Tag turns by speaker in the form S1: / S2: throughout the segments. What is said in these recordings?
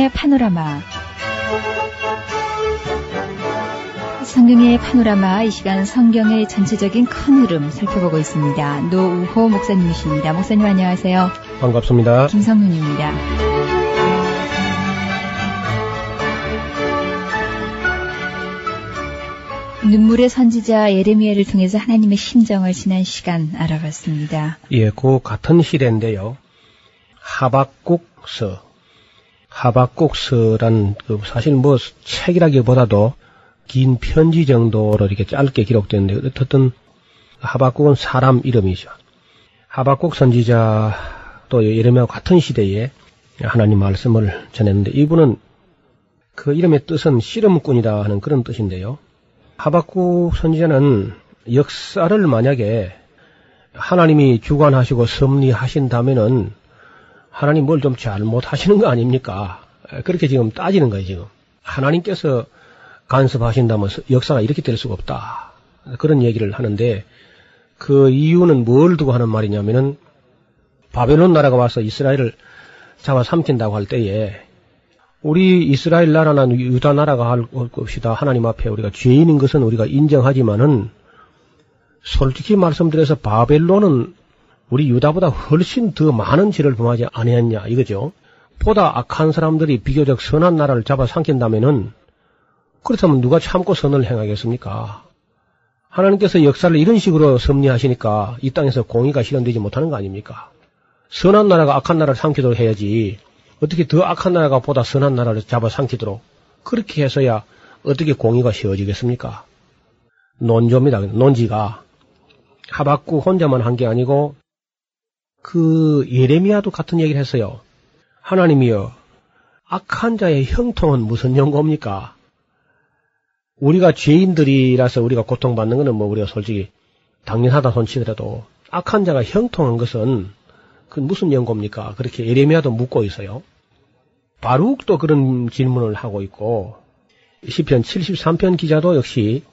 S1: 성경의 파노라마 성경의 파노라마 이 시간 성경의 전체적인 큰 흐름 살펴보고 있습니다. 노우호 목사님이십니다. 목사님 안녕하세요.
S2: 반갑습니다.
S1: 김성윤입니다. 눈물의 선지자 예레미야를 통해서 하나님의 심정을 지난 시간 알아봤습니다.
S2: 예, 그 같은 시대인데요. 하박국서. 하박국서란 그 사실 뭐 책이라기보다도 긴 편지 정도로 이렇게 짧게 기록되는데 어떻든 하박국은 사람 이름이죠. 하박국 선지자도 예레미야와 같은 시대에 하나님 말씀을 전했는데 이분은 그 이름의 뜻은 씨름꾼이다 하는 그런 뜻인데요. 하박국 선지자는 역사를 만약에 하나님이 주관하시고 섭리하신다면은 하나님 뭘 좀 잘못하시는 거 아닙니까? 그렇게 지금 따지는 거예요, 지금. 하나님께서 간섭하신다면 역사가 이렇게 될 수가 없다. 그런 얘기를 하는데 그 이유는 뭘 두고 하는 말이냐면은 바벨론 나라가 와서 이스라엘을 잡아 삼킨다고 할 때에 우리 이스라엘 나라나 유다 나라가 할 것이다. 하나님 앞에 우리가 죄인인 것은 우리가 인정하지만은 솔직히 말씀드려서 바벨론은 우리 유다보다 훨씬 더 많은 죄를 범하지 아니했냐 이거죠. 보다 악한 사람들이 비교적 선한 나라를 잡아 삼킨다면은 그렇다면 누가 참고 선을 행하겠습니까? 하나님께서 역사를 이런 식으로 섭리하시니까 이 땅에서 공의가 실현되지 못하는 거 아닙니까? 선한 나라가 악한 나라를 삼키도록 해야지 어떻게 더 악한 나라가 보다 선한 나라를 잡아 삼키도록 그렇게 해서야 어떻게 공의가 세워지겠습니까? 논조입니다. 논지가 하박국 혼자만 한 게 아니고 그 예레미야도 같은 얘기를 했어요. 하나님이여 악한 자의 형통은 무슨 연고입니까? 우리가 죄인들이라서 우리가 고통받는 것은 뭐 우리가 솔직히 당연하다 손치더라도 악한 자가 형통한 것은 그 무슨 연고입니까? 그렇게 예레미야도 묻고 있어요. 바룩도 그런 질문을 하고 있고 시편 73편 기자도 역시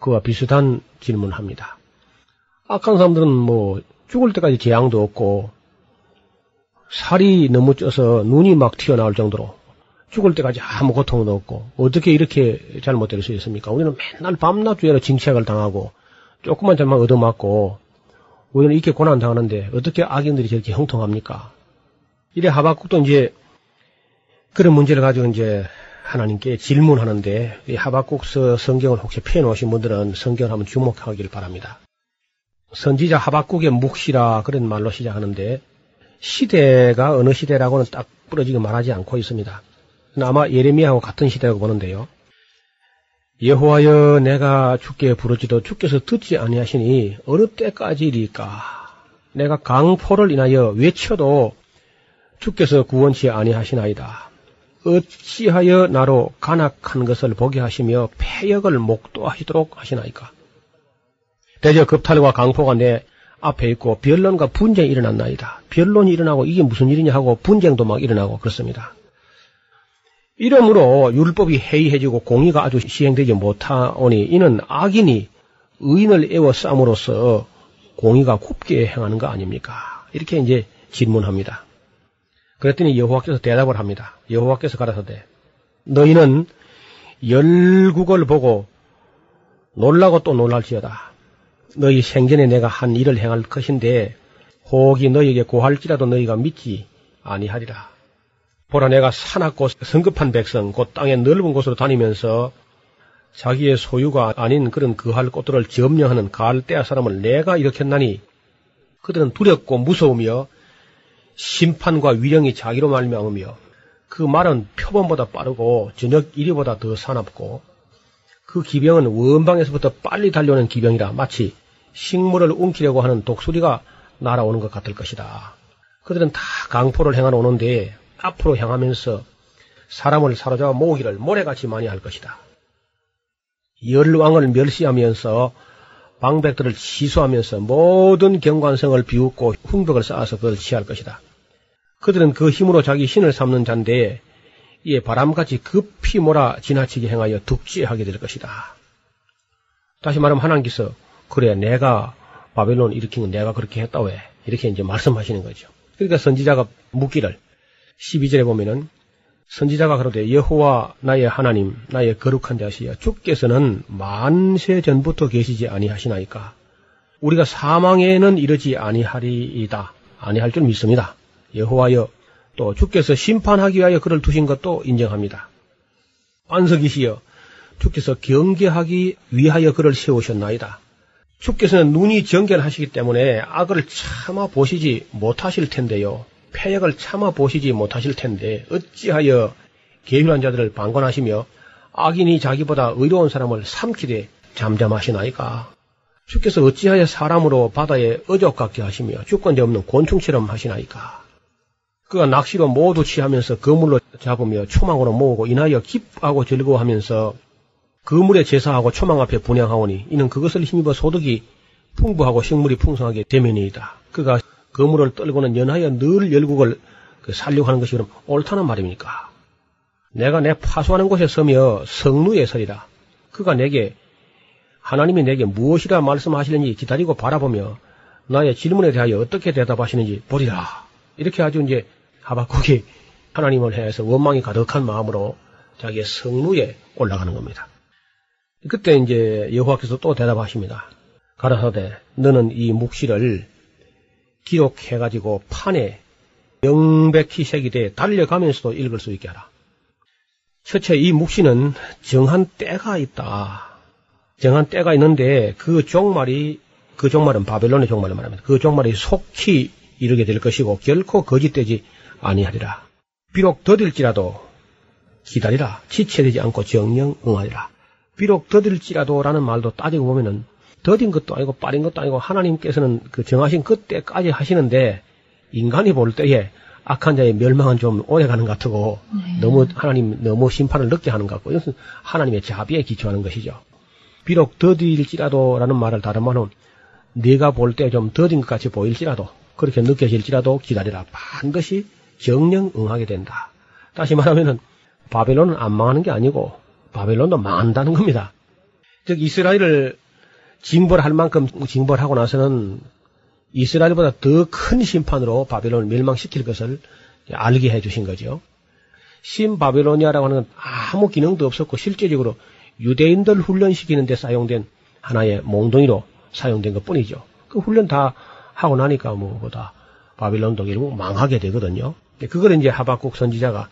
S2: 그와 비슷한 질문을 합니다. 악한 사람들은 뭐 죽을 때까지 재앙도 없고 살이 너무 쪄서 눈이 막 튀어나올 정도로 죽을 때까지 아무 고통도 없고 어떻게 이렇게 잘못될 수 있습니까? 우리는 맨날 밤낮 주야로 징책을 당하고 조금만 잘만 얻어맞고 우리는 이렇게 고난 당하는데 어떻게 악인들이 저렇게 형통합니까? 이래 하박국도 이제 그런 문제를 가지고 이제 하나님께 질문하는데 이 하박국서 성경을 혹시 펴놓으신 분들은 성경을 한번 주목하길 바랍니다. 선지자 하박국의 묵시라 그런 말로 시작하는데 시대가 어느 시대라고는 딱 부러지게 말하지 않고 있습니다. 아마 예레미야하고 같은 시대라고 보는데요. 여호와여 내가 주께 부르지도 주께서 듣지 아니하시니 어느 때까지리까 내가 강포를 인하여 외쳐도 주께서 구원치 아니하시나이다. 어찌하여 나로 간악한 것을 보게 하시며 폐역을 목도하시도록 하시나이까. 대저 급탈과 강포가 내 앞에 있고 변론과 분쟁이 일어났나이다. 변론이 일어나고 이게 무슨 일이냐 하고 분쟁도 막 일어나고 그렇습니다. 이러므로 율법이 해이해지고 공의가 아주 시행되지 못하오니 이는 악인이 의인을 애워싸므로써 공의가 곱게 행하는 거 아닙니까? 이렇게 이제 질문합니다. 그랬더니 여호와께서 대답을 합니다. 여호와께서 가라사대 너희는 열국을 보고 놀라고 또 놀랄지어다. 너희 생전에 내가 한 일을 행할 것인데 혹이 너희에게 고할지라도 너희가 믿지 아니하리라. 보라 내가 사납고 성급한 백성 곧 땅의 넓은 곳으로 다니면서 자기의 소유가 아닌 그런 그할 꽃들을 점령하는 갈대아 사람을 내가 일으켰나니 그들은 두렵고 무서우며 심판과 위령이 자기로 말미암으며 그 말은 표범보다 빠르고 저녁 이리보다 더 사납고 그 기병은 원방에서부터 빨리 달려오는 기병이라 마치 식물을 움키려고 하는 독수리가 날아오는 것 같을 것이다. 그들은 다 강포를 행하러 오는데 앞으로 향하면서 사람을 사로잡아 모으기를 모래같이 많이 할 것이다. 열왕을 멸시하면서 방백들을 취소하면서 모든 경관성을 비웃고 흉벽을 쌓아서 그걸 취할 것이다. 그들은 그 힘으로 자기 신을 삼는 잔데 이에 바람같이 급히 몰아 지나치게 행하여 득지하게 될 것이다. 다시 말하면 하나님께서 그래 내가 바벨론 일으킨 건 내가 그렇게 했다 왜 이렇게 이제 말씀하시는 거죠. 그러니까 선지자가 묻기를 12절에 보면은 선지자가 그러되 여호와 나의 하나님 나의 거룩한 자시여 주께서는 만세 전부터 계시지 아니하시나이까 우리가 사망에는 이르지 아니하리이다 아니할 줄 믿습니다. 여호와여 또 주께서 심판하기 위하여 그를 두신 것도 인정합니다. 안석이시여 주께서 경계하기 위하여 그를 세우셨나이다. 주께서는 눈이 정결하시기 때문에 악을 참아 보시지 못하실 텐데요. 폐역을 참아 보시지 못하실 텐데 어찌하여 계율한 자들을 방관하시며 악인이 자기보다 의로운 사람을 삼키되 잠잠하시나이까? 주께서 어찌하여 사람으로 바다에 어적 같게 하시며 주권대 없는 곤충처럼 하시나이까? 그가 낚시로 모두 취하면서 그물로 잡으며 초망으로 모으고 인하여 기뻐하고 즐거워하면서 그물에 제사하고 초망 앞에 분양하오니 이는 그것을 힘입어 소득이 풍부하고 식물이 풍성하게 되면이다. 그가 그물을 떨고는 연하여 늘 열국을 그 살려고 하는 것이 그럼 옳다는 말입니까? 내가 내 파수하는 곳에 서며 성루에 서리라. 그가 내게 하나님이 내게 무엇이라 말씀하시는지 기다리고 바라보며 나의 질문에 대하여 어떻게 대답하시는지 보리라. 이렇게 아주 이제 하박국이 하나님을 해서 원망이 가득한 마음으로 자기의 성루에 올라가는 겁니다. 그때 이제 여호와께서 또 대답하십니다. 가라사대 너는 이 묵시를 기록해가지고 판에 명백히 새기되 달려가면서도 읽을 수 있게 하라. 첫째 이 묵시는 정한 때가 있다. 정한 때가 있는데 그 종말이 그 종말은 바벨론의 종말을 말합니다. 그 종말이 속히 이르게 될 것이고 결코 거짓되지 아니하리라. 비록 더딜지라도 기다리라. 지체되지 않고 정령 응하리라. 비록 더딜지라도라는 말도 따지고 보면은 더딘 것도 아니고 빠린 것도 아니고 하나님께서는 그 정하신 그때까지 하시는데 인간이 볼 때에 악한 자의 멸망은 좀 오래 가는 것 같고 네. 너무 하나님 너무 심판을 늦게 하는 것 같고 이것은 하나님의 자비에 기초하는 것이죠. 비록 더딜지라도라는 말을 다른 말은 네가 볼 때 좀 더딘 것 같이 보일지라도 그렇게 느껴질지라도 기다리라 반드시 정령 응하게 된다. 다시 말하면은 바벨론은 안 망하는 게 아니고 바벨론도 망한다는 겁니다. 즉 이스라엘을 징벌할 만큼 징벌하고 나서는 이스라엘보다 더 큰 심판으로 바벨론을 멸망시킬 것을 알게 해주신 거죠. 신바벨로니아라고 하는 건 아무 기능도 없었고 실제적으로 유대인들 훈련시키는 데 사용된 하나의 몽둥이로 사용된 것 뿐이죠. 그 훈련 다 하고 나니까 뭐보다 바빌론도 결국 망하게 되거든요. 그걸 이제 하박국 선지자가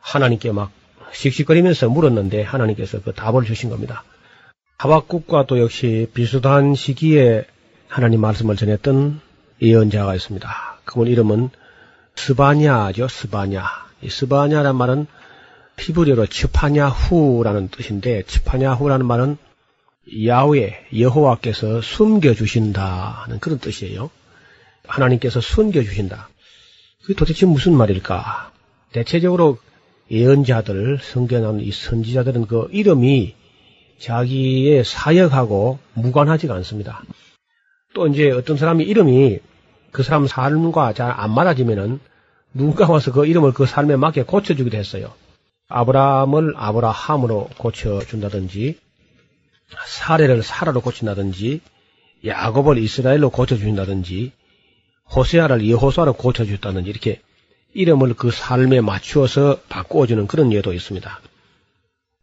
S2: 하나님께 막 씩씩거리면서 물었는데 하나님께서 그 답을 주신 겁니다. 하박국과 또 역시 비슷한 시기에 하나님 말씀을 전했던 예언자가 있습니다. 그분 이름은 스바냐죠, 스바냐. 이 스바냐란 말은 피부리어로 츠파냐후라는 뜻인데 츠파냐후라는 말은 야외 여호와께서 숨겨 주신다는 그런 뜻이에요. 하나님께서 숨겨 주신다. 그게 도대체 무슨 말일까? 대체적으로 예언자들, 성경에 나오는 이 선지자들은 그 이름이 자기의 사역하고 무관하지가 않습니다. 또 이제 어떤 사람이 이름이 그 사람 삶과 잘 안 맞아지면은 누군가 와서 그 이름을 그 삶에 맞게 고쳐주기도 했어요. 아브라함을 아브라함으로 고쳐준다든지, 사례를 사라로 고친다든지, 야곱을 이스라엘로 고쳐준다든지, 호세아를 여호수아로 고쳐줬다든지 이렇게 이름을 그 삶에 맞추어서 바꾸어주는 그런 예도 있습니다.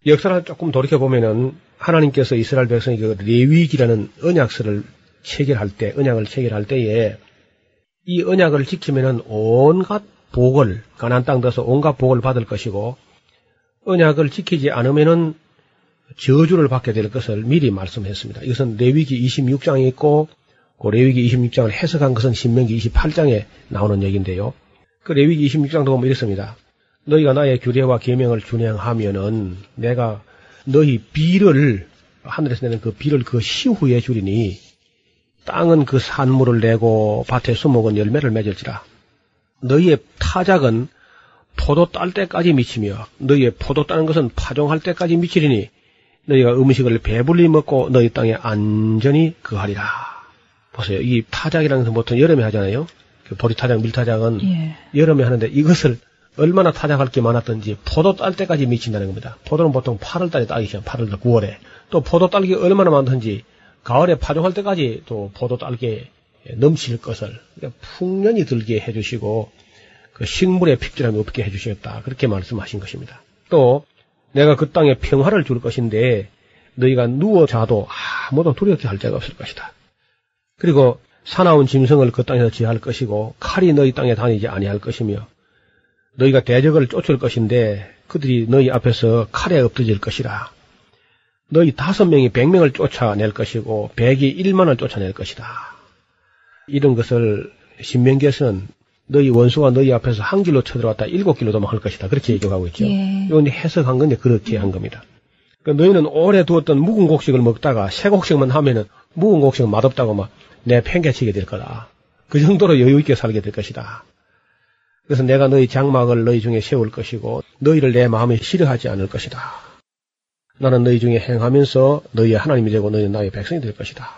S2: 역사를 조금 돌이켜보면은 하나님께서 이스라엘 백성이 그 레위기라는 언약서를 체결할 때, 언약을 체결할 때에 이 언약을 지키면은 온갖 복을, 가난 땅 들어서 온갖 복을 받을 것이고 언약을 지키지 않으면은 저주를 받게 될 것을 미리 말씀했습니다. 이것은 레위기 26장에 있고 그 레위기 26장을 해석한 것은 신명기 28장에 나오는 얘기인데요. 그 레위기 26장도 보면 이렇습니다. 너희가 나의 규례와 계명을 준행하면은 내가 너희 비를 하늘에서 내는 그 비를 그 시후에 주리니 땅은 그 산물을 내고 밭에 수목은 열매를 맺을지라. 너희의 타작은 포도 딸 때까지 미치며 너희의 포도 따는 것은 파종할 때까지 미치리니 너희가 음식을 배불리 먹고 너희 땅에 안전히 거하리라. 보세요. 이 타작이라는 것은 보통 여름에 하잖아요. 그 보리 타작, 밀 타작은
S1: 예.
S2: 여름에 하는데 이것을 얼마나 타작할 게 많았던지 포도 딸 때까지 미친다는 겁니다. 포도는 보통 8월 달에 따기 시작, 8월, 9월에. 또 포도 딸기 얼마나 많던지 가을에 파종할 때까지 또 포도 딸기에 넘칠 것을 그러니까 풍년이 들게 해주시고 그 식물의 픽질함이 없게 해주시겠다. 그렇게 말씀하신 것입니다. 또 내가 그 땅에 평화를 줄 것인데 너희가 누워 자도 아무도 두렵게 할 자가 없을 것이다. 그리고 사나운 짐승을 그 땅에서 지할 것이고 칼이 너희 땅에 다니지 아니할 것이며 너희가 대적을 쫓을 것인데 그들이 너희 앞에서 칼에 엎드질 것이라. 너희 다섯 명이 백 명을 쫓아낼 것이고 백이 일만을 쫓아낼 것이다. 이런 것을 신명기에서는 너희 원수가 너희 앞에서 한 길로 쳐들어왔다 일곱 길로 도망할 것이다. 그렇게 얘기하고 있죠.
S1: 예.
S2: 이건 해석한 건데 그렇게 한 겁니다. 그러니까 너희는 오래 두었던 묵은 곡식을 먹다가 새 곡식만 하면은 묵은 곡식은 맛없다고 막 내 팽개치게 될 거다. 그 정도로 여유 있게 살게 될 것이다. 그래서 내가 너희 장막을 너희 중에 세울 것이고 너희를 내 마음에 싫어하지 않을 것이다. 나는 너희 중에 행하면서 너희의 하나님이 되고 너희는 나의 백성이 될 것이다.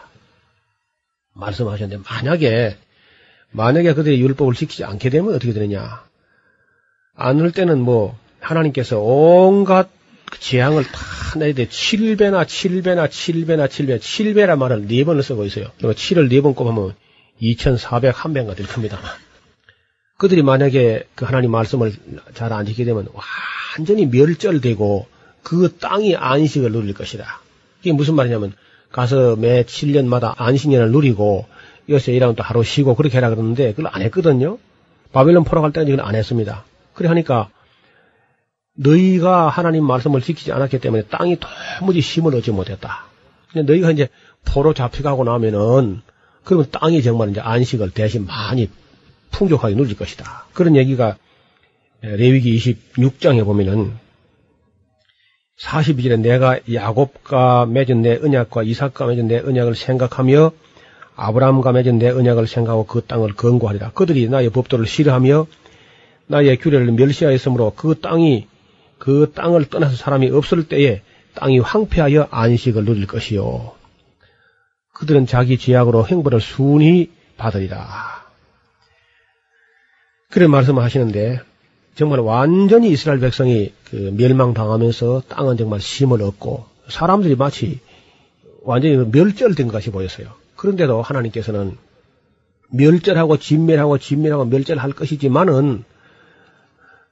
S2: 말씀하셨는데 만약에 만약에 그들이 율법을 지키지 않게 되면 어떻게 되느냐? 안을 때는 뭐 하나님께서 온갖 그 재앙을 다 내야 돼. 7배나 7배나 7배나 7배, 7배라 말을 네 번을 쓰고 있어요. 7을 네번 꼽으면 2,401배가 될 겁니다. 그들이 만약에 그 하나님 말씀을 잘 안 지키게 되면 완전히 멸절되고 그 땅이 안식을 누릴 것이다. 이게 무슨 말이냐면 가서 매 7년마다 안식년을 누리고 여기서 일하면 또 하루 쉬고 그렇게 해라 그러는데 그걸 안 했거든요. 바벨론 포로 갈 때는 이걸 안 했습니다. 그래 하니까 너희가 하나님 말씀을 지키지 않았기 때문에 땅이 도무지 힘을 얻지 못했다. 근데 너희가 이제 포로 잡혀가고 나면은 그러면 땅이 정말 이제 안식을 대신 많이 풍족하게 누릴 것이다. 그런 얘기가 레위기 26장에 보면은 42절에 내가 야곱과 맺은 내 언약과 이삭과 맺은 내 언약을 생각하며 아브라함과 맺은 내 언약을 생각하고 그 땅을 건고하리라. 그들이 나의 법도를 싫어하며 나의 규례를 멸시하였으므로 그 땅이 그 땅을 떠나서 사람이 없을 때에 땅이 황폐하여 안식을 누릴 것이요. 그들은 자기 죄악으로 행벌을 순히 받으리라. 그런 말씀을 하시는데 정말 완전히 이스라엘 백성이 그 멸망당하면서 땅은 정말 힘을 얻고 사람들이 마치 완전히 멸절된 것이 보였어요. 그런데도 하나님께서는 멸절하고 진멸하고 진멸하고 멸절할 것이지만은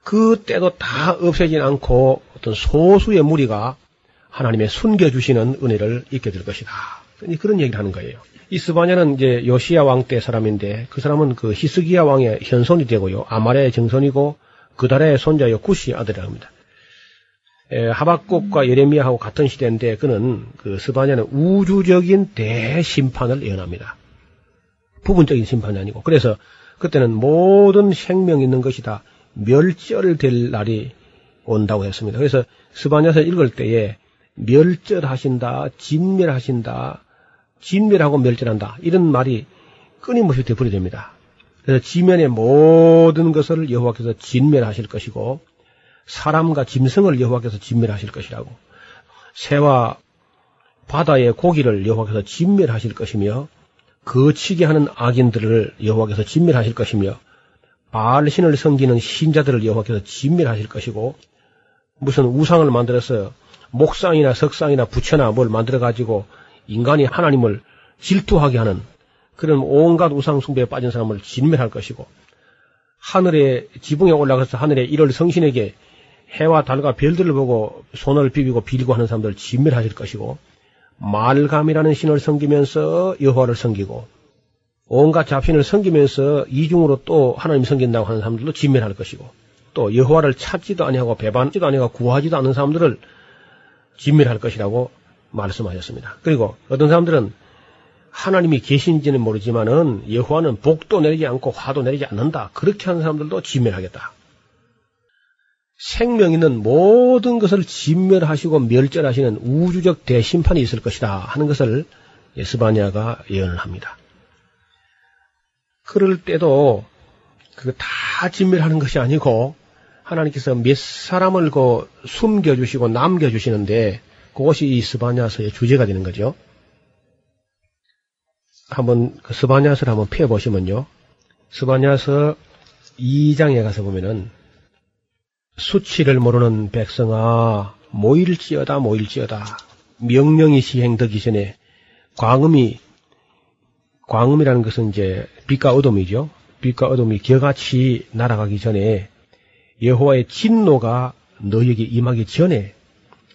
S2: 그 때도 다 없애진 않고 어떤 소수의 무리가 하나님의 숨겨주시는 은혜를 잊게 될 것이다. 그런 얘기를 하는 거예요. 이 스바냐는 이제 요시야 왕 때 사람인데 그 사람은 그 히스기야 왕의 현손이 되고요. 아마레의 정손이고 그달의 손자요 구시 아들이라고 합니다. 에, 하박국과 예레미야하고 같은 시대인데 그는 그 스바냐는 우주적인 대심판을 예언합니다. 부분적인 심판이 아니고 그래서 그때는 모든 생명 있는 것이 다 멸절될 날이 온다고 했습니다. 그래서 스바냐서 읽을 때에 멸절하신다, 진멸하신다, 진멸하고 멸절한다 이런 말이 끊임없이 되풀이 됩니다. 그래서 지면의 모든 것을 여호와께서 진멸하실 것이고 사람과 짐승을 여호와께서 진멸하실 것이라고 새와 바다의 고기를 여호와께서 진멸하실 것이며 거치게 하는 악인들을 여호와께서 진멸하실 것이며 바알 신을 섬기는 신자들을 여호와께서 진멸하실 것이고 무슨 우상을 만들어서 목상이나 석상이나 부처나 뭘 만들어 가지고 인간이 하나님을 질투하게 하는 그런 온갖 우상 숭배에 빠진 사람을 진멸할 것이고 하늘에 지붕에 올라가서 하늘의 일월 성신에게 해와 달과 별들을 보고 손을 비비고 빌고 하는 사람들을 진멸하실 것이고 말감이라는 신을 섬기면서 여호와를 섬기고 온갖 잡신을 섬기면서 이중으로 또 하나님 섬긴다고 하는 사람들도 진멸할 것이고 또 여호와를 찾지도 아니하고 배반지도 아니하고 구하지도 않는 사람들을 진멸할 것이라고 말씀하셨습니다. 그리고 어떤 사람들은 하나님이 계신지는 모르지만은 여호와는 복도 내리지 않고 화도 내리지 않는다. 그렇게 하는 사람들도 진멸하겠다. 생명 있는 모든 것을 진멸하시고 멸절하시는 우주적 대심판이 있을 것이다 하는 것을 스바냐가 예언을 합니다. 그럴 때도 그 다 진멸하는 것이 아니고 하나님께서 몇 사람을 그 숨겨주시고 남겨주시는데 그것이 이 스바냐서의 주제가 되는 거죠. 한번 그 스바냐서를 한번 펴보시면요. 스바냐서 2장에 가서 보면은 수치를 모르는 백성아 모일지어다 모일지어다 명령이 시행되기 전에 광음이 광음이라는 것은 이제 빛과 어둠이죠. 빛과 어둠이 겨같이 날아가기 전에 여호와의 진노가 너에게 임하기 전에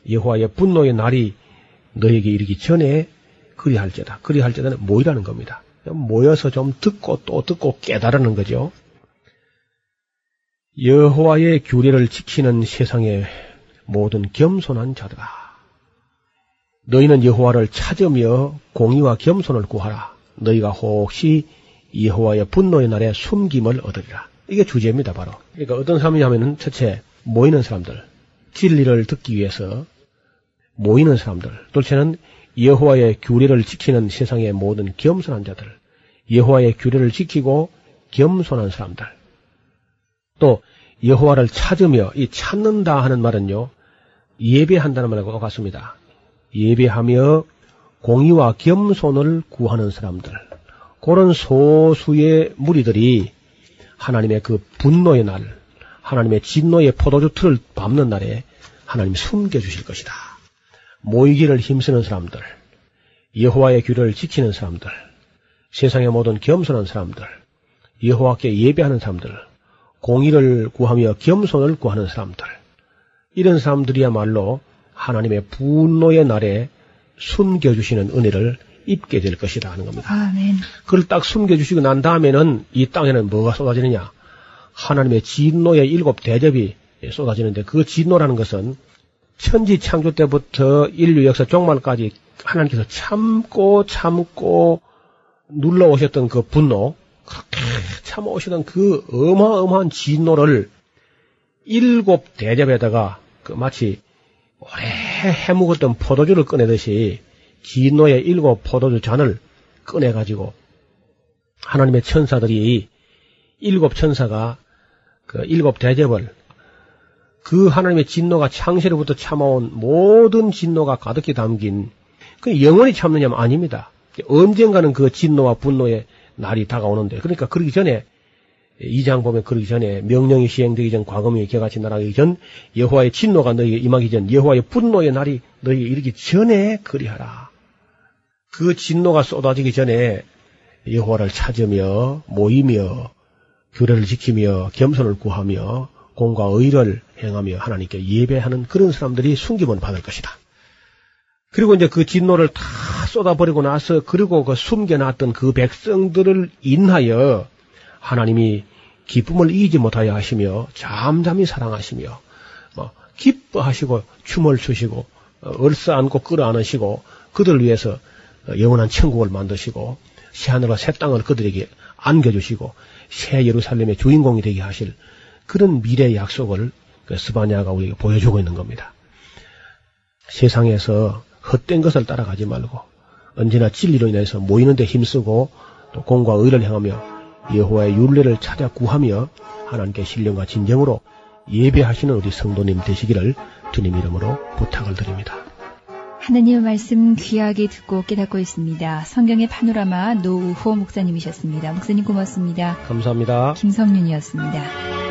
S2: 여호와의 분노의 날이 너에게 이르기 전에 그리할지다. 그리할지다는 모이라는 겁니다. 모여서 좀 듣고 또 듣고 깨달으는 거죠. 여호와의 규례를 지키는 세상의 모든 겸손한 자들아. 너희는 여호와를 찾으며 공의와 겸손을 구하라. 너희가 혹시 여호와의 분노의 날에 숨김을 얻으리라. 이게 주제입니다, 바로. 그러니까 어떤 사람이냐면은 첫째 모이는 사람들, 진리를 듣기 위해서 모이는 사람들, 둘째는 여호와의 규례를 지키는 세상의 모든 겸손한 자들, 여호와의 규례를 지키고 겸손한 사람들, 또 여호와를 찾으며 이 찾는다 하는 말은요 예배한다는 말하고 똑같습니다. 예배하며 공의와 겸손을 구하는 사람들, 그런 소수의 무리들이 하나님의 그 분노의 날, 하나님의 진노의 포도주 틀을 밟는 날에 하나님이 숨겨주실 것이다. 모이기를 힘쓰는 사람들, 여호와의 규례를 지키는 사람들, 세상의 모든 겸손한 사람들, 여호와께 예배하는 사람들, 공의를 구하며 겸손을 구하는 사람들, 이런 사람들이야말로 하나님의 분노의 날에 숨겨주시는 은혜를 입게 될 것이다 하는 겁니다.
S1: 아멘.
S2: 그걸 딱 숨겨주시고 난 다음에는 이 땅에는 뭐가 쏟아지느냐? 하나님의 진노의 일곱 대접이 쏟아지는데 그 진노라는 것은 천지 창조 때부터 인류 역사 종말까지 하나님께서 참고 참고 눌러 오셨던 그 분노, 그렇게 참아 오시던 그 어마어마한 진노를 일곱 대접에다가 그 마치 오래 해묵었던 포도주를 꺼내듯이 진노의 일곱 포도주 잔을 꺼내가지고 하나님의 천사들이 일곱 천사가 그 일곱 대접을 그 하나님의 진노가 창세로부터 참아온 모든 진노가 가득히 담긴 그 영원히 참느냐면 아닙니다. 언젠가는 그 진노와 분노의 날이 다가오는데 그러니까 그러기 전에 이장 보면 그러기 전에 명령이 시행되기 전 과거명이 개같이 날아가기 전 여호와의 진노가 너희에게 임하기 전 여호와의 분노의 날이 너희에게 이르기 전에 그리하라. 그 진노가 쏟아지기 전에 여호와를 찾으며 모이며 규례를 지키며 겸손을 구하며 공과 의를 행하며 하나님께 예배하는 그런 사람들이 숨김을 받을 것이다. 그리고 이제 그 진노를 다 쏟아버리고 나서 그리고 그 숨겨놨던 그 백성들을 인하여 하나님이 기쁨을 이기지 못하여 하시며 잠잠히 사랑하시며 뭐 기뻐하시고 춤을 추시고 얼싸안고 끌어안으시고 그들 위해서 영원한 천국을 만드시고 새하늘과 새 땅을 그들에게 안겨주시고 새 예루살렘의 주인공이 되게 하실 그런 미래 약속을 그 스바냐가 우리에게 보여주고 있는 겁니다. 세상에서 헛된 것을 따라가지 말고 언제나 진리로 인해서 모이는 데 힘쓰고 또 공과 의를 행하며 여호와의 윤례를 찾아 구하며 하나님께 신령과 진정으로 예배하시는 우리 성도님 되시기를 주님 이름으로 부탁을 드립니다.
S1: 하나님의 말씀 귀하게 듣고 깨닫고 있습니다. 성경의 파노라마 노우호 목사님이셨습니다. 목사님 고맙습니다.
S2: 감사합니다.
S1: 김성윤이었습니다.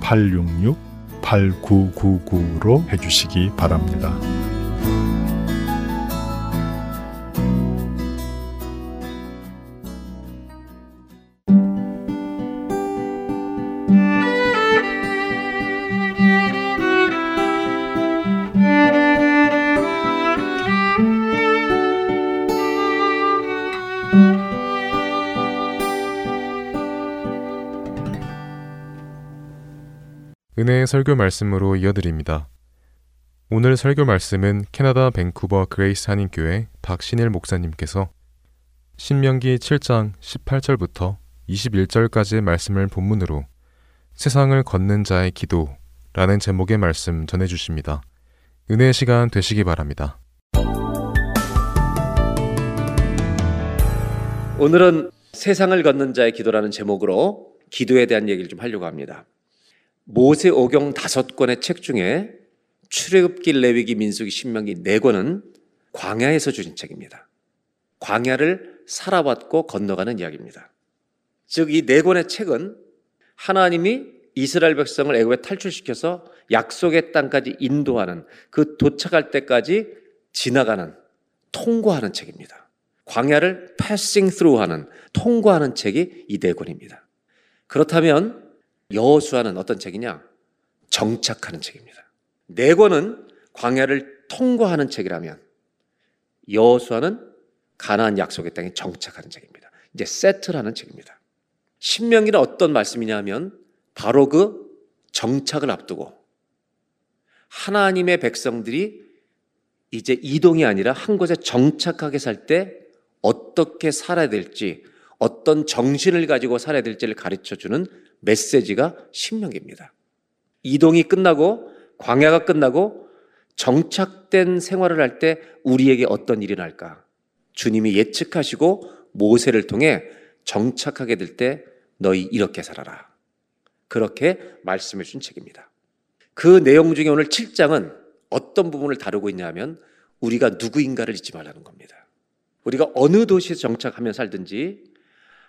S3: 866-8999로 해주시기 바랍니다.
S4: 설교 말씀으로 이어드립니다. 오늘 설교 말씀은 캐나다 밴쿠버 그레이스 한인교회 박신일 목사님께서 신명기 7장 18절부터 21절까지의 말씀을 본문으로 세상을 걷는 자의 기도라는 제목의 말씀 전해 주십니다. 은혜의 시간 되시기 바랍니다.
S5: 오늘은 세상을 걷는 자의 기도라는 제목으로 기도에 대한 얘기를 좀 하려고 합니다. 모세 오경 다섯 권의 책 중에 출애굽기, 레위기, 민수기, 신명기 네 권은 광야에서 주신 책입니다. 광야를 살아왔고 건너가는 이야기입니다. 즉 이 네 권의 책은 하나님이 이스라엘 백성을 애굽에 탈출시켜서 약속의 땅까지 인도하는 그 도착할 때까지 지나가는 통과하는 책입니다. 광야를 passing through 하는 통과하는 책이 이 네 권입니다. 그렇다면 여호수아는 어떤 책이냐? 정착하는 책입니다. 네 권은 광야를 통과하는 책이라면 여호수아는 가나안 약속의 땅에 정착하는 책입니다. 이제 세트라는 책입니다. 신명기는 어떤 말씀이냐면 바로 그 정착을 앞두고 하나님의 백성들이 이제 이동이 아니라 한 곳에 정착하게 살 때 어떻게 살아야 될지 어떤 정신을 가지고 살아야 될지를 가르쳐 주는 메시지가 신명기입니다. 이동이 끝나고 광야가 끝나고 정착된 생활을 할 때 우리에게 어떤 일이 날까? 주님이 예측하시고 모세를 통해 정착하게 될 때 너희 이렇게 살아라. 그렇게 말씀해 준 책입니다. 그 내용 중에 오늘 7장은 어떤 부분을 다루고 있냐면 우리가 누구인가를 잊지 말라는 겁니다. 우리가 어느 도시에서 정착하면 살든지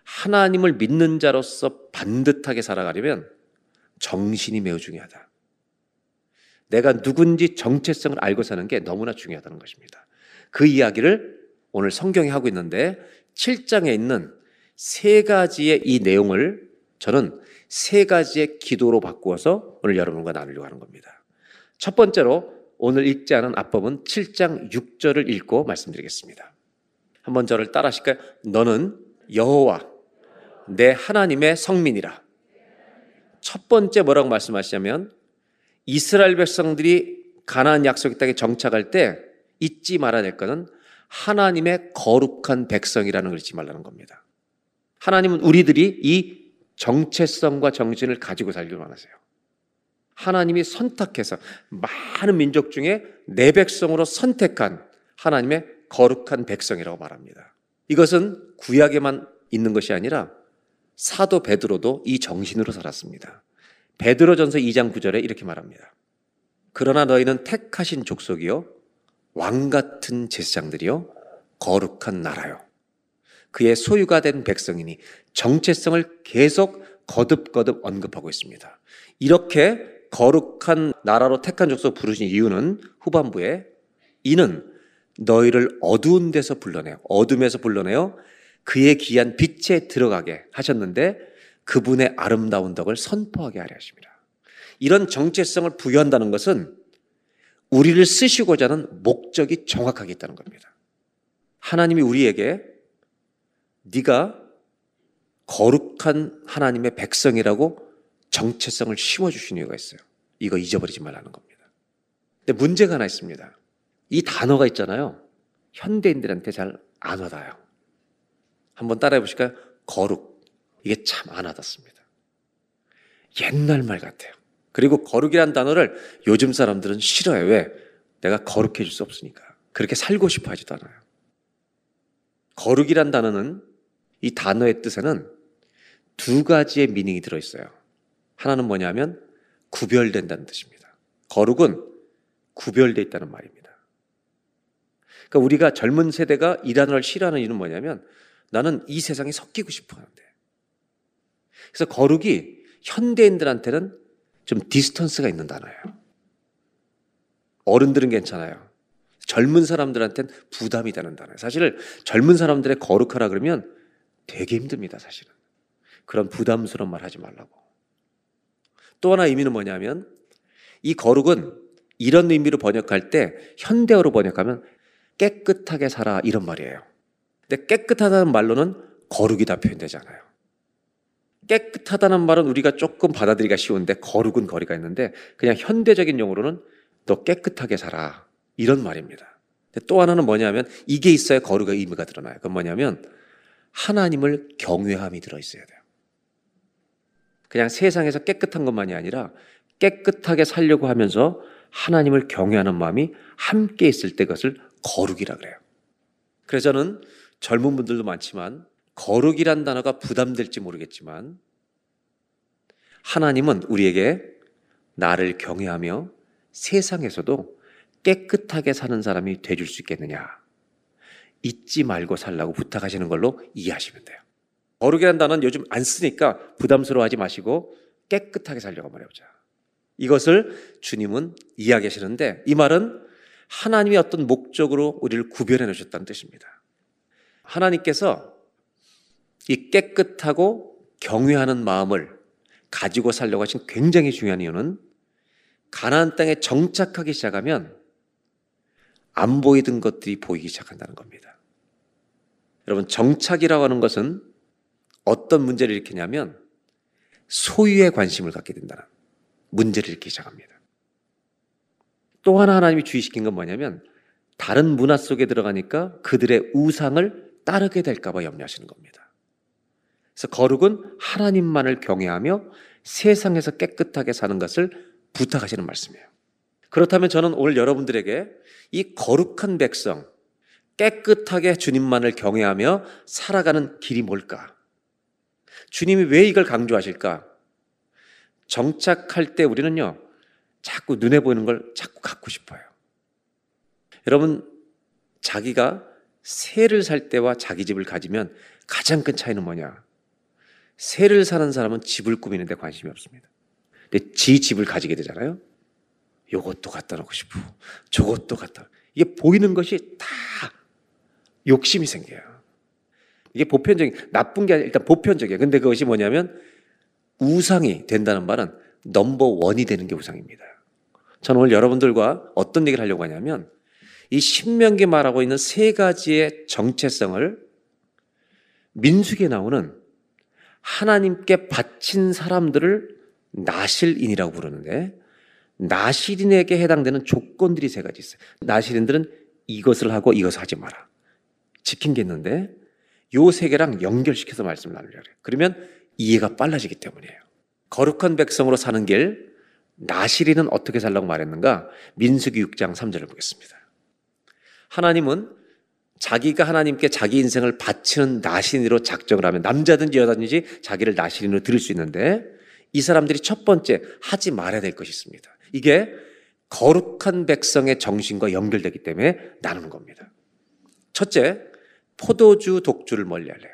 S5: 하나님을 믿는 자로서 반듯하게 살아가려면 정신이 매우 중요하다. 내가 누군지 정체성을 알고 사는 게 너무나 중요하다는 것입니다. 그 이야기를 오늘 성경에 하고 있는데 7장에 있는 세 가지의 이 내용을 저는 세 가지의 기도로 바꾸어서 오늘 여러분과 나누려고 하는 겁니다. 첫 번째로 오늘 읽지 않은 앞법은 7장 6절을 읽고 말씀드리겠습니다. 한번 저를 따라 하실까요? 너는 여호와 내 하나님의 성민이라. 첫 번째 뭐라고 말씀하시냐면 이스라엘 백성들이 가나안 약속의 땅에 정착할 때 잊지 말아야 될 것은 하나님의 거룩한 백성이라는 걸 잊지 말라는 겁니다. 하나님은 우리들이 이 정체성과 정신을 가지고 살기를 원하세요. 하나님이 선택해서 많은 민족 중에 내 백성으로 선택한 하나님의 거룩한 백성이라고 말합니다. 이것은 구약에만 있는 것이 아니라 사도 베드로도 이 정신으로 살았습니다. 베드로전서 2장 9절에 이렇게 말합니다. 그러나 너희는 택하신 족속이요 왕 같은 제사장들이요 거룩한 나라요 그의 소유가 된 백성이니 정체성을 계속 거듭거듭 언급하고 있습니다. 이렇게 거룩한 나라로 택한 족속 부르신 이유는 후반부에 이는 너희를 어두운 데서 불러내요. 어둠에서 불러내요. 그의 귀한 빛에 들어가게 하셨는데 그분의 아름다운 덕을 선포하게 하려 하십니다. 이런 정체성을 부여한다는 것은 우리를 쓰시고자 하는 목적이 정확하게 있다는 겁니다. 하나님이 우리에게 네가 거룩한 하나님의 백성이라고 정체성을 심어주신 이유가 있어요. 이거 잊어버리지 말라는 겁니다. 근데 문제가 하나 있습니다. 이 단어가 있잖아요. 현대인들한테 잘 안 와닿아요. 한번 따라해 보실까요? 거룩. 이게 참 안 와닿습니다. 옛날 말 같아요. 그리고 거룩이란 단어를 요즘 사람들은 싫어요. 왜? 내가 거룩해질 수 없으니까. 그렇게 살고 싶어 하지도 않아요. 거룩이란 단어는 이 단어의 뜻에는 두 가지의 미닝이 들어있어요. 하나는 뭐냐면 구별된다는 뜻입니다. 거룩은 구별되어 있다는 말입니다. 그러니까 우리가 젊은 세대가 이 단어를 싫어하는 이유는 뭐냐면 나는 이 세상에 섞이고 싶어 하는데. 그래서 거룩이 현대인들한테는 좀 distance가 있는 단어예요. 어른들은 괜찮아요. 젊은 사람들한테는 부담이 되는 단어예요. 사실 젊은 사람들의 거룩하라 그러면 되게 힘듭니다, 사실은. 그런 부담스러운 말 하지 말라고. 또 하나 의미는 뭐냐면 이 거룩은 이런 의미로 번역할 때 현대어로 번역하면 깨끗하게 살아 이런 말이에요. 근데 깨끗하다는 말로는 거룩이 다 표현되잖아요. 깨끗하다는 말은 우리가 조금 받아들이기가 쉬운데 거룩은 거리가 있는데 그냥 현대적인 용어로는 너 깨끗하게 살아 이런 말입니다. 또 하나는 뭐냐면 이게 있어야 거룩의 의미가 드러나요. 그건 뭐냐면 하나님을 경외함이 들어 있어야 돼요. 그냥 세상에서 깨끗한 것만이 아니라 깨끗하게 살려고 하면서 하나님을 경외하는 마음이 함께 있을 때 그것을 거룩이라 그래요. 그래서 저는 젊은 분들도 많지만 거룩이란 단어가 부담될지 모르겠지만 하나님은 우리에게 나를 경외하며 세상에서도 깨끗하게 사는 사람이 돼줄 수 있겠느냐. 잊지 말고 살라고 부탁하시는 걸로 이해하시면 돼요. 거룩이란 단어는 요즘 안 쓰니까 부담스러워 하지 마시고 깨끗하게 살려고 말해보자. 이것을 주님은 이야기하시는데 이 말은 하나님이 어떤 목적으로 우리를 구별해 놓으셨다는 뜻입니다. 하나님께서 이 깨끗하고 경외하는 마음을 가지고 살려고 하신 굉장히 중요한 이유는 가나안 땅에 정착하기 시작하면 안 보이던 것들이 보이기 시작한다는 겁니다. 여러분 정착이라고 하는 것은 어떤 문제를 일으키냐면 소유에 관심을 갖게 된다는 문제를 일으키기 시작합니다. 또 하나 하나님이 주의시킨 건 뭐냐면 다른 문화 속에 들어가니까 그들의 우상을 따르게 될까봐 염려하시는 겁니다. 그래서 거룩은 하나님만을 경외하며 세상에서 깨끗하게 사는 것을 부탁하시는 말씀이에요. 그렇다면 저는 오늘 여러분들에게 이 거룩한 백성, 깨끗하게 주님만을 경외하며 살아가는 길이 뭘까? 주님이 왜 이걸 강조하실까? 정착할 때 우리는요, 자꾸 눈에 보이는 걸 자꾸 갖고 싶어요. 여러분, 자기가 새를 살 때와 자기 집을 가지면 가장 큰 차이는 뭐냐? 새를 사는 사람은 집을 꾸미는데 관심이 없습니다. 근데 지 집을 가지게 되잖아요. 요것도 갖다 놓고 싶고, 저것도 갖다. 이게 보이는 것이 다 욕심이 생겨요. 이게 보편적인, 나쁜 게 아니라 일단 보편적이에요. 근데 그것이 뭐냐면 우상이 된다는 말은 넘버 원이 되는 게 우상입니다. 저는 오늘 여러분들과 어떤 얘기를 하려고 하냐면 이 신명기 말하고 있는 세 가지의 정체성을 민숙에 나오는 하나님께 바친 사람들을 나실인이라고 부르는데 나실인에게 해당되는 조건들이 세 가지 있어요. 나실인들은 이것을 하고 이것을 하지 마라. 지킨 게 있는데 요 세 개랑 연결시켜서 말씀을 나누려고 해요. 그러면 이해가 빨라지기 때문이에요. 거룩한 백성으로 사는 길 나실인은 어떻게 살라고 말했는가? 민수기 6장 3절을 보겠습니다. 하나님은 자기가 하나님께 자기 인생을 바치는 나신으로 작정을 하면 남자든지 여자든지 자기를 나신으로 들을 수 있는데 이 사람들이 첫 번째 하지 말아야 될 것이 있습니다. 이게 거룩한 백성의 정신과 연결되기 때문에 나누는 겁니다. 첫째, 포도주, 독주를 멀리 하래요.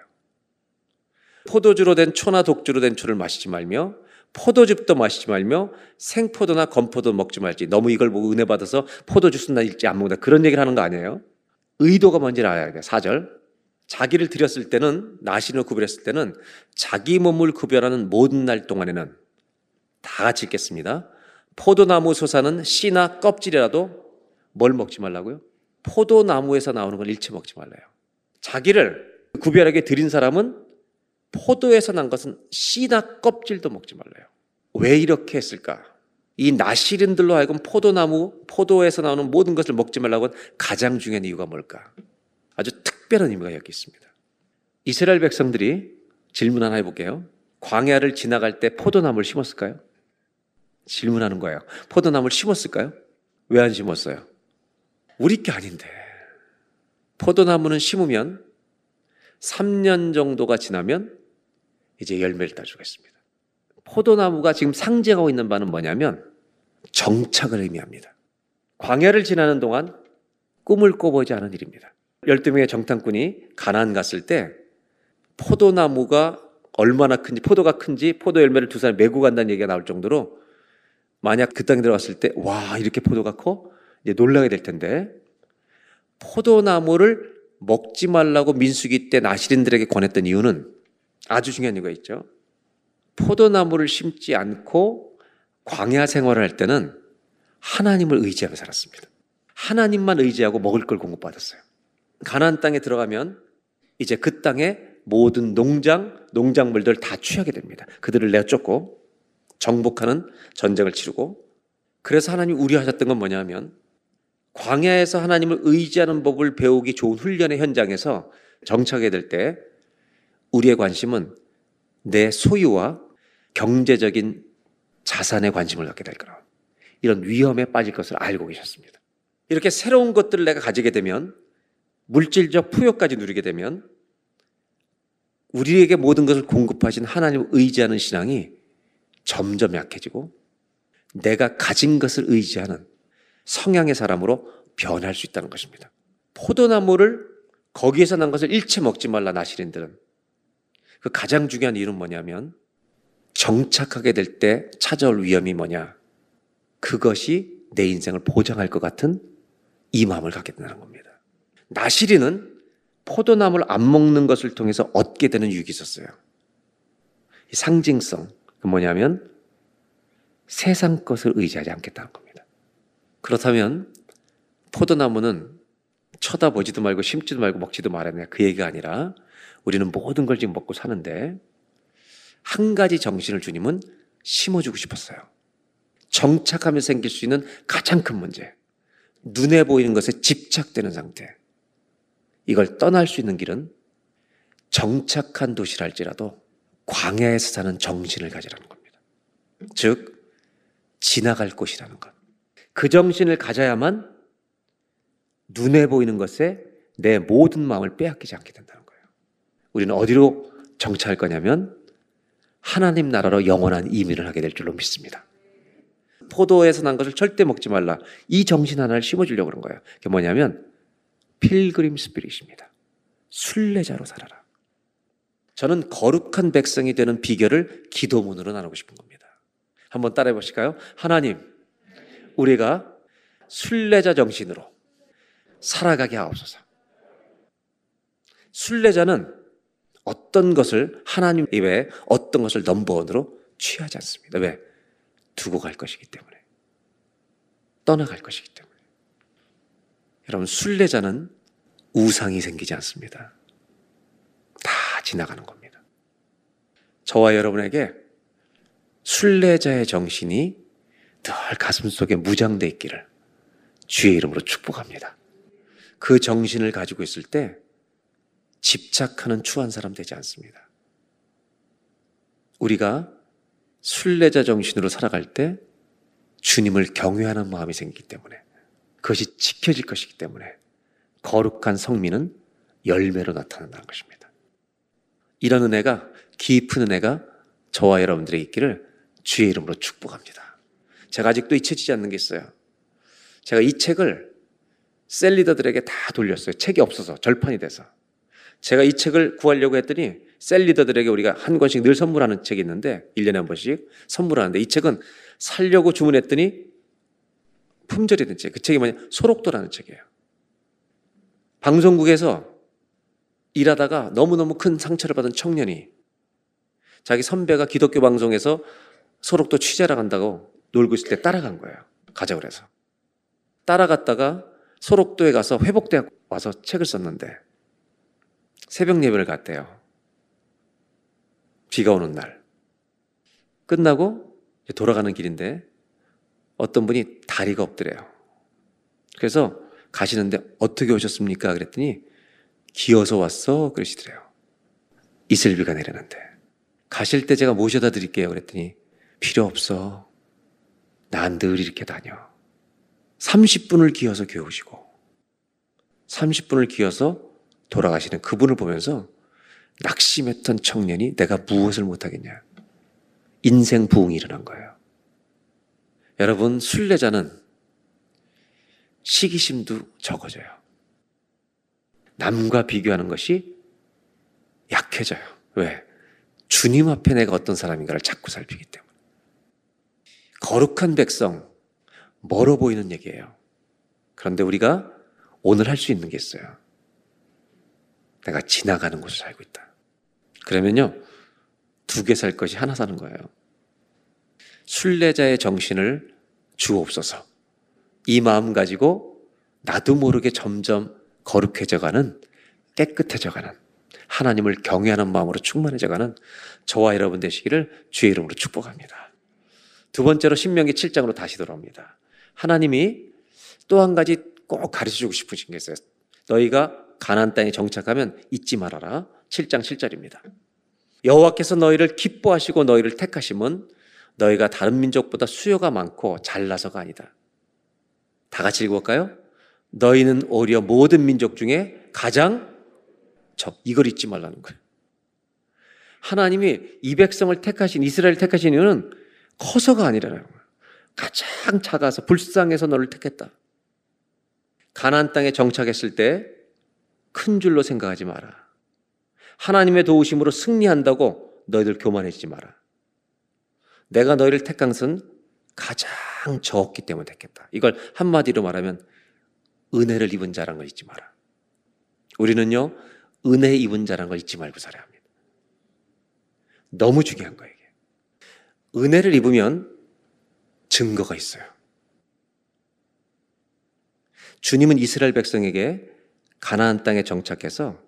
S5: 포도주로 된 초나 독주로 된 초를 마시지 말며 포도즙도 마시지 말며 생포도나 건포도 먹지 말지. 너무 이걸 보고 은혜 받아서 포도주스나 일지 안 먹는다. 그런 얘기를 하는 거 아니에요? 의도가 뭔지를 알아야 돼요. 4절. 자기를 드렸을 때는 나신을 구별했을 때는 자기 몸을 구별하는 모든 날 동안에는 다 같이 읽겠습니다. 포도나무 솟아는 씨나 껍질이라도 뭘 먹지 말라고요? 포도나무에서 나오는 걸 일체 먹지 말라요. 자기를 구별하게 드린 사람은 포도에서 난 것은 씨나 껍질도 먹지 말라요. 왜 이렇게 했을까? 이 나시린들로 하여금 포도나무, 포도에서 나오는 모든 것을 먹지 말라고 한 가장 중요한 이유가 뭘까? 아주 특별한 의미가 여기 있습니다. 이스라엘 백성들이 질문 하나 해볼게요. 광야를 지나갈 때 포도나무를 심었을까요? 질문하는 거예요. 포도나무를 심었을까요? 왜 안 심었어요? 우리 게 아닌데. 포도나무는 심으면 3년 정도가 지나면 이제 열매를 따주겠습니다. 포도나무가 지금 상징하고 있는 바는 뭐냐면 정착을 의미합니다. 광야를 지나는 동안 꿈을 꿔보지 않은 일입니다. 12명의 정탐꾼이 가나안 갔을 때 포도나무가 얼마나 큰지 포도가 큰지 포도 열매를 두 사람이 메고 간다는 얘기가 나올 정도로 만약 그 땅에 들어갔을 때 와 이렇게 포도가 커? 이제 놀라게 될 텐데 포도나무를 먹지 말라고 민수기 때 나시린들에게 권했던 이유는 아주 중요한 이유가 있죠. 포도나무를 심지 않고 광야 생활을 할 때는 하나님을 의지하며 살았습니다. 하나님만 의지하고 먹을 걸 공급받았어요. 가나안 땅에 들어가면 이제 그 땅의 모든 농장, 농작물들 다 취하게 됩니다. 그들을 내쫓고 정복하는 전쟁을 치르고 그래서 하나님 우려하셨던 건 뭐냐면 광야에서 하나님을 의지하는 법을 배우기 좋은 훈련의 현장에서 정착하게 될때 우리의 관심은 내 소유와 경제적인 자산에 관심을 갖게 될 거라. 이런 위험에 빠질 것을 알고 계셨습니다. 이렇게 새로운 것들을 내가 가지게 되면 물질적 풍요까지 누리게 되면 우리에게 모든 것을 공급하신 하나님을 의지하는 신앙이 점점 약해지고 내가 가진 것을 의지하는 성향의 사람으로 변할 수 있다는 것입니다. 포도나무를 거기에서 난 것을 일체 먹지 말라 나시린들은 그 가장 중요한 이유는 뭐냐면 정착하게 될 때 찾아올 위험이 뭐냐 그것이 내 인생을 보장할 것 같은 이 마음을 갖게 된다는 겁니다. 나시린은 포도나무를 안 먹는 것을 통해서 얻게 되는 유익이 있었어요. 상징성 그 뭐냐면 세상 것을 의지하지 않겠다는 겁니다. 그렇다면 포도나무는 쳐다보지도 말고 심지도 말고 먹지도 말아야 그 얘기가 아니라 우리는 모든 걸 지금 먹고 사는데 한 가지 정신을 주님은 심어주고 싶었어요. 정착하면 생길 수 있는 가장 큰 문제. 눈에 보이는 것에 집착되는 상태. 이걸 떠날 수 있는 길은 정착한 도시랄지라도 광야에서 사는 정신을 가지라는 겁니다. 즉, 지나갈 곳이라는 것. 그 정신을 가져야만 눈에 보이는 것에 내 모든 마음을 빼앗기지 않게 된다는 거예요. 우리는 어디로 정착할 거냐면 하나님 나라로 영원한 이민을 하게 될 줄로 믿습니다. 포도에서 난 것을 절대 먹지 말라. 이 정신 하나를 심어주려고 그런 거예요. 그게 뭐냐면 필그림 스피릿입니다. 순례자로 살아라. 저는 거룩한 백성이 되는 비결을 기도문으로 나누고 싶은 겁니다. 한번 따라해 보실까요? 하나님, 우리가 순례자 정신으로 살아가게 하옵소서. 순례자는 어떤 것을 하나님 이외에 어떤 것을 넘버원으로 취하지 않습니다. 왜? 두고 갈 것이기 때문에. 떠나갈 것이기 때문에. 여러분, 순례자는 우상이 생기지 않습니다. 다 지나가는 겁니다. 저와 여러분에게 순례자의 정신이 늘 가슴 속에 무장돼 있기를 주의 이름으로 축복합니다. 그 정신을 가지고 있을 때 집착하는 추한 사람 되지 않습니다. 우리가 순례자 정신으로 살아갈 때 주님을 경외하는 마음이 생기기 때문에 그것이 지켜질 것이기 때문에 거룩한 성민은 열매로 나타난다는 것입니다. 이런 은혜가 깊은 은혜가 저와 여러분들에게 있기를 주의 이름으로 축복합니다. 제가 아직도 잊혀지지 않는 게 있어요. 제가 이 책을 셀리더들에게 다 돌렸어요. 책이 없어서 절판이 돼서. 제가 이 책을 구하려고 했더니 셀리더들에게 우리가 한 권씩 늘 선물하는 책이 있는데 1년에 한 번씩 선물하는데 이 책은 살려고 주문했더니 품절이 된 책. 그 책이 뭐냐? 소록도라는 책이에요. 방송국에서 일하다가 너무너무 큰 상처를 받은 청년이 자기 선배가 기독교 방송에서 소록도 취재를 간다고 놀고 있을 때 따라간 거예요. 가자 그래서. 따라갔다가 소록도에 가서 회복대학 와서 책을 썼는데 새벽 예배를 갔대요. 비가 오는 날. 끝나고 돌아가는 길인데 어떤 분이 다리가 없더래요. 그래서 가시는데 어떻게 오셨습니까? 그랬더니 기어서 왔어. 그러시더래요. 이슬비가 내리는데. 가실 때 제가 모셔다 드릴게요. 그랬더니 필요 없어. 난 늘 이렇게 다녀. 30분을 기어서 교회 오시고 30분을 기어서 돌아가시는 그분을 보면서 낙심했던 청년이 내가 무엇을 못하겠냐. 인생 부흥이 일어난 거예요. 여러분, 순례자는 시기심도 적어져요. 남과 비교하는 것이 약해져요. 왜? 주님 앞에 내가 어떤 사람인가를 자꾸 살피기 때문에. 거룩한 백성, 멀어 보이는 얘기예요. 그런데 우리가 오늘 할 수 있는 게 있어요. 내가 지나가는 곳을 살고 있다. 그러면요, 두 개 살 것이 하나 사는 거예요. 순례자의 정신을 주옵소서. 이 마음 가지고 나도 모르게 점점 거룩해져가는 깨끗해져가는 하나님을 경외하는 마음으로 충만해져가는 저와 여러분 되시기를 주의 이름으로 축복합니다. 두 번째로 신명기 7장으로 다시 돌아옵니다. 하나님이 또 한 가지 꼭 가르쳐 주고 싶으신 게 있어요. 너희가 가나안 땅에 정착하면 잊지 말아라. 7장 7절입니다. 여호와께서 너희를 기뻐하시고 너희를 택하심은 너희가 다른 민족보다 수요가 많고 잘나서가 아니다. 다 같이 읽어볼까요? 너희는 오히려 모든 민족 중에 가장 적. 이걸 잊지 말라는 거예요. 하나님이 이 백성을 택하신 이스라엘 택하신 이유는 커서가 아니라는 거예요. 가장 작아서 불쌍해서 너를 택했다. 가나안 땅에 정착했을 때 큰 줄로 생각하지 마라. 하나님의 도우심으로 승리한다고 너희들 교만해지지 마라. 내가 너희를 택한 것은 가장 적기 때문에 택했다. 이걸 한마디로 말하면 은혜를 입은 자라는 걸 잊지 마라. 우리는요, 은혜 입은 자라는 걸 잊지 말고 살아야 합니다. 너무 중요한 거예요. 은혜를 입으면 증거가 있어요. 주님은 이스라엘 백성에게 가나안 땅에 정착해서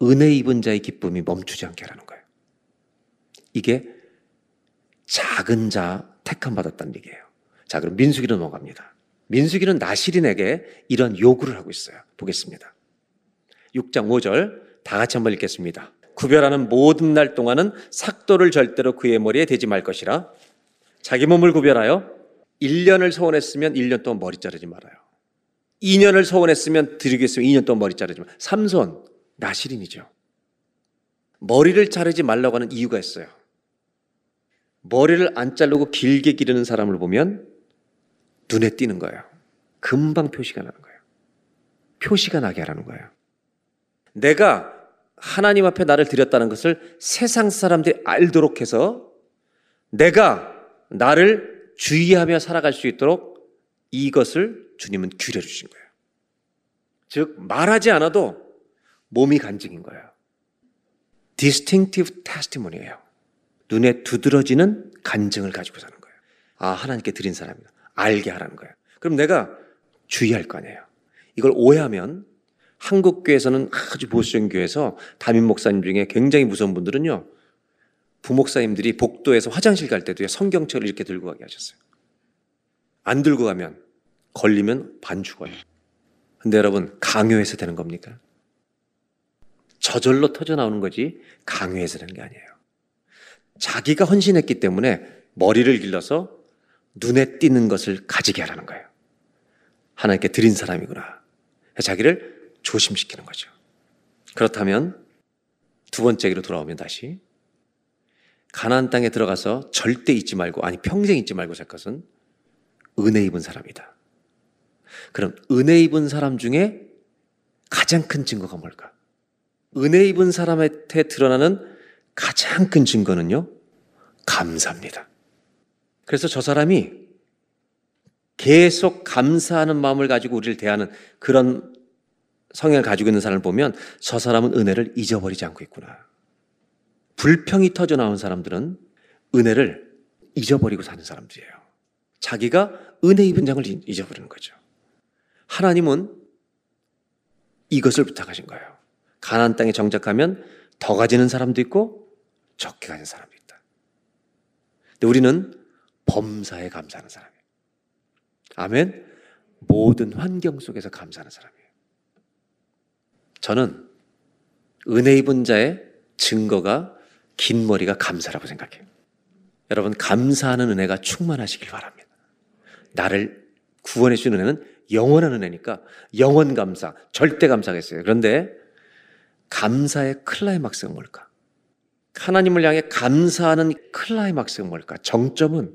S5: 은혜 입은 자의 기쁨이 멈추지 않게 하라는 거예요. 이게 작은 자 택함 받았다는 얘기예요. 자, 그럼 민수기로 넘어갑니다. 민수기는 나시린에게 이런 요구를 하고 있어요. 보겠습니다. 6장 5절 다 같이 한번 읽겠습니다. 구별하는 모든 날 동안은 삭도를 절대로 그의 머리에 대지 말 것이라 자기 몸을 구별하여 1년을 서원했으면 1년 동안 머리 자르지 말아요. 2년을 서원했으면 드리겠으면 2년 동안 머리 자르지 말아요. 삼손, 나시린이죠. 머리를 자르지 말라고 하는 이유가 있어요. 머리를 안 자르고 길게 기르는 사람을 보면 눈에 띄는 거예요. 금방 표시가 나는 거예요. 표시가 나게 하라는 거예요. 내가 하나님 앞에 나를 드렸다는 것을 세상 사람들이 알도록 해서 내가 나를 주의하며 살아갈 수 있도록 이것을 주님은 규례 주신 거예요. 즉 말하지 않아도 몸이 간증인 거예요. distinctive testimony예요. 눈에 두드러지는 간증을 가지고 사는 거예요. 아, 하나님께 드린 사람이다. 알게 하라는 거예요. 그럼 내가 주의할 거 아니에요. 이걸 오해하면 한국 교회에서는 아주 보수적인 교회에서 담임 목사님 중에 굉장히 무서운 분들은요. 부목사님들이 복도에서 화장실 갈 때도 성경책을 이렇게 들고 가게 하셨어요. 안 들고 가면 걸리면 반 죽어요. 근데 여러분 강요해서 되는 겁니까? 저절로 터져 나오는 거지 강요해서 되는 게 아니에요. 자기가 헌신했기 때문에 머리를 길러서 눈에 띄는 것을 가지게 하라는 거예요. 하나님께 드린 사람이구나. 자기를 조심시키는 거죠. 그렇다면 두 번째 얘기로 돌아오면 다시 가나안 땅에 들어가서 절대 잊지 말고 아니 평생 잊지 말고 살 것은 은혜 입은 사람이다. 그럼 은혜 입은 사람 중에 가장 큰 증거가 뭘까? 은혜 입은 사람한테 드러나는 가장 큰 증거는요, 감사입니다. 그래서 저 사람이 계속 감사하는 마음을 가지고 우리를 대하는 그런 성향을 가지고 있는 사람을 보면 저 사람은 은혜를 잊어버리지 않고 있구나. 불평이 터져 나온 사람들은 은혜를 잊어버리고 사는 사람들이에요. 자기가 은혜 입은 장을 잊어버리는 거죠. 하나님은 이것을 부탁하신 거예요. 가나안 땅에 정착하면 더 가지는 사람도 있고 적게 가진 사람도 있다. 근데 우리는 범사에 감사하는 사람이에요. 아멘. 모든 환경 속에서 감사하는 사람이에요. 저는 은혜 입은 자의 증거가 긴 머리가 감사라고 생각해요. 여러분 감사하는 은혜가 충만하시길 바랍니다. 나를 구원해 주는 은혜는 영원한 은혜니까 영원 감사, 절대 감사겠어요. 그런데 감사의 클라이막스가 뭘까? 하나님을 향해 감사하는 클라이막스가 뭘까? 정점은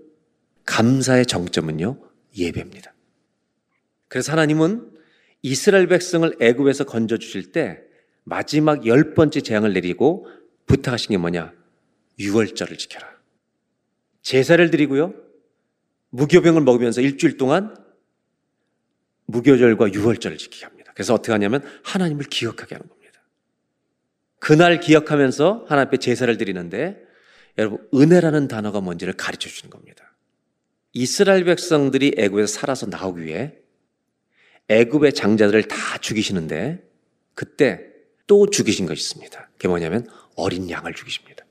S5: 감사의 정점은요 예배입니다. 그래서 하나님은 이스라엘 백성을 애굽에서 건져 주실 때 마지막 열 번째 재앙을 내리고 부탁하신 게 뭐냐? 유월절을 지켜라. 제사를 드리고요. 무교병을 먹으면서 일주일 동안 무교절과 유월절을 지키게 합니다. 그래서 어떻게 하냐면 하나님을 기억하게 하는 겁니다. 그날 기억하면서 하나님 앞에 제사를 드리는데 여러분 은혜라는 단어가 뭔지를 가르쳐 주는 겁니다. 이스라엘 백성들이 애굽에서 살아서 나오기 위해 애굽의 장자들을 다 죽이시는데 그때 또 죽이신 것이 있습니다. 그게 뭐냐면 어린 양을 죽이십니다.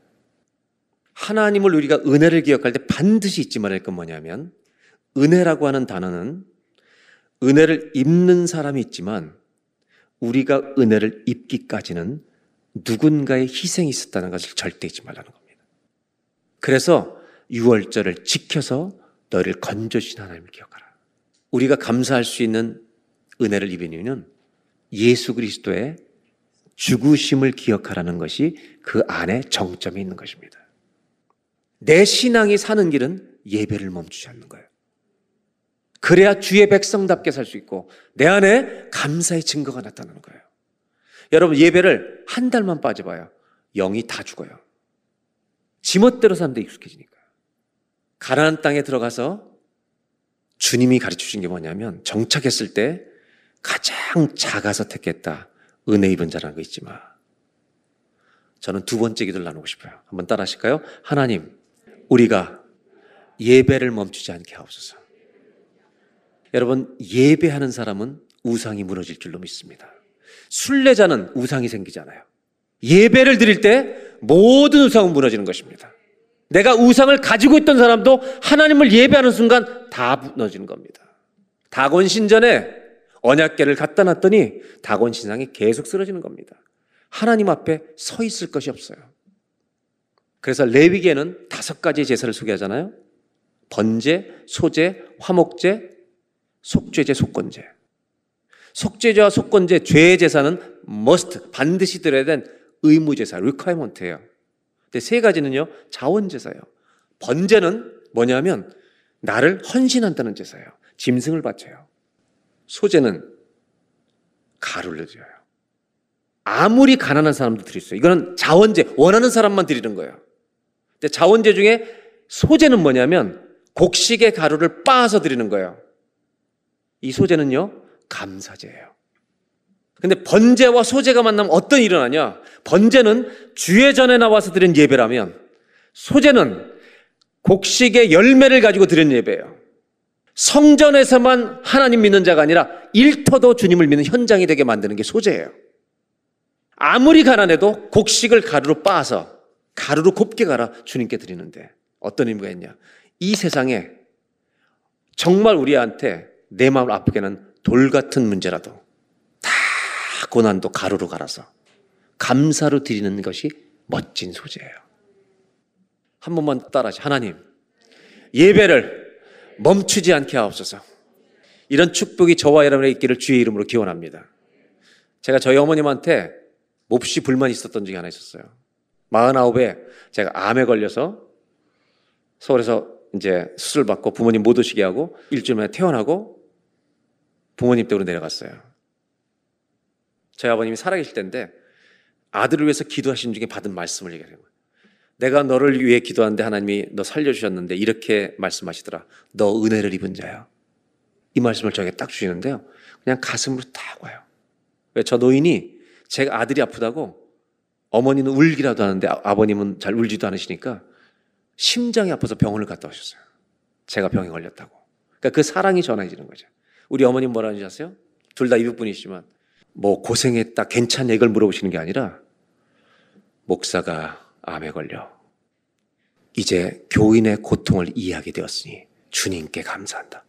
S5: 하나님을 우리가 은혜를 기억할 때 반드시 잊지 말할 건 뭐냐면 은혜라고 하는 단어는 은혜를 입는 사람이 있지만 우리가 은혜를 입기까지는 누군가의 희생이 있었다는 것을 절대 잊지 말라는 겁니다. 그래서 6월절을 지켜서 너를 건져주신 하나님을 기억하라. 우리가 감사할 수 있는 은혜를 입은 이유는 예수 그리스도의 죽으심을 기억하라는 것이 그 안에 정점이 있는 것입니다. 내 신앙이 사는 길은 예배를 멈추지 않는 거예요. 그래야 주의 백성답게 살 수 있고 내 안에 감사의 증거가 나타나는 거예요. 여러분 예배를 한 달만 빠져봐요. 영이 다 죽어요. 지멋대로 사는데 익숙해지니까. 가나안 땅에 들어가서 주님이 가르쳐 주신 게 뭐냐면 정착했을 때 가장 작아서 택했다. 은혜 입은 자라는 거 잊지 마. 저는 두 번째 기도를 나누고 싶어요. 한번 따라 하실까요? 하나님, 우리가 예배를 멈추지 않게 하옵소서. 여러분, 예배하는 사람은 우상이 무너질 줄로 믿습니다. 순례자는 우상이 생기잖아요. 예배를 드릴 때 모든 우상은 무너지는 것입니다. 내가 우상을 가지고 있던 사람도 하나님을 예배하는 순간 다 무너지는 겁니다. 다곤 신전에 언약계를 갖다 놨더니 다곤 신상이 계속 쓰러지는 겁니다. 하나님 앞에 서 있을 것이 없어요. 그래서 레위계는 다섯 가지 제사를 소개하잖아요. 번제, 소제, 화목제, 속죄제, 속건제. 속죄제와 속건제, 죄의 제사는 must, 반드시 드려야 된 의무제사, requirement예요. 근데 세 가지는요, 자원제사예요. 번제는 뭐냐면 나를 헌신한다는 제사예요. 짐승을 바쳐요. 소제는 가루를 드려요. 아무리 가난한 사람도 드릴 수 있어요. 이거는 자원제, 원하는 사람만 드리는 거예요. 근데 자원제 중에 소제는 뭐냐면 곡식의 가루를 빻아서 드리는 거예요. 이 소제는요, 감사제예요. 근데 번제와 소제가 만나면 어떤 일이 일어나냐? 번제는 주의 전에 나와서 드린 예배라면 소제는 곡식의 열매를 가지고 드린 예배예요. 성전에서만 하나님 믿는 자가 아니라 일터도 주님을 믿는 현장이 되게 만드는 게 소제예요. 아무리 가난해도 곡식을 가루로 빻아서 가루로 곱게 갈아 주님께 드리는데 어떤 의미가 있냐? 이 세상에 정말 우리한테 내 마음을 아프게 하는 돌 같은 문제라도 다 고난도 가루로 갈아서 감사로 드리는 것이 멋진 소재예요. 한 번만 따라하시. 하나님, 예배를 멈추지 않게 하옵소서. 이런 축복이 저와 여러분의 있기를 주의 이름으로 기원합니다. 제가 저희 어머님한테 몹시 불만이 있었던 적이 하나 있었어요. 49에 제가 암에 걸려서 서울에서 이제 수술 받고 부모님 못 오시게 하고 일주일 만에 퇴원하고 부모님 댁으로 내려갔어요. 저희 아버님이 살아계실 때인데 아들을 위해서 기도하신 중에 받은 말씀을 얘기하는 거예요. 내가 너를 위해 기도하는데 하나님이 너 살려주셨는데 이렇게 말씀하시더라. 너 은혜를 입은 자야. 이 말씀을 저에게 딱 주시는데요. 그냥 가슴으로 딱 와요. 왜 저 노인이 제가 아들이 아프다고 어머니는 울기라도 하는데 아- 아버님은 잘 울지도 않으시니까 심장이 아파서 병원을 갔다 오셨어요. 제가 병에 걸렸다고. 그러니까 그 사랑이 전해지는 거죠. 우리 어머님 뭐라 하는지 아세요? 둘 다 이북분이시지만 뭐 고생했다 괜찮냐 이걸 물어보시는 게 아니라 목사가 암에 걸려 이제 교인의 고통을 이해하게 되었으니 주님께 감사한다.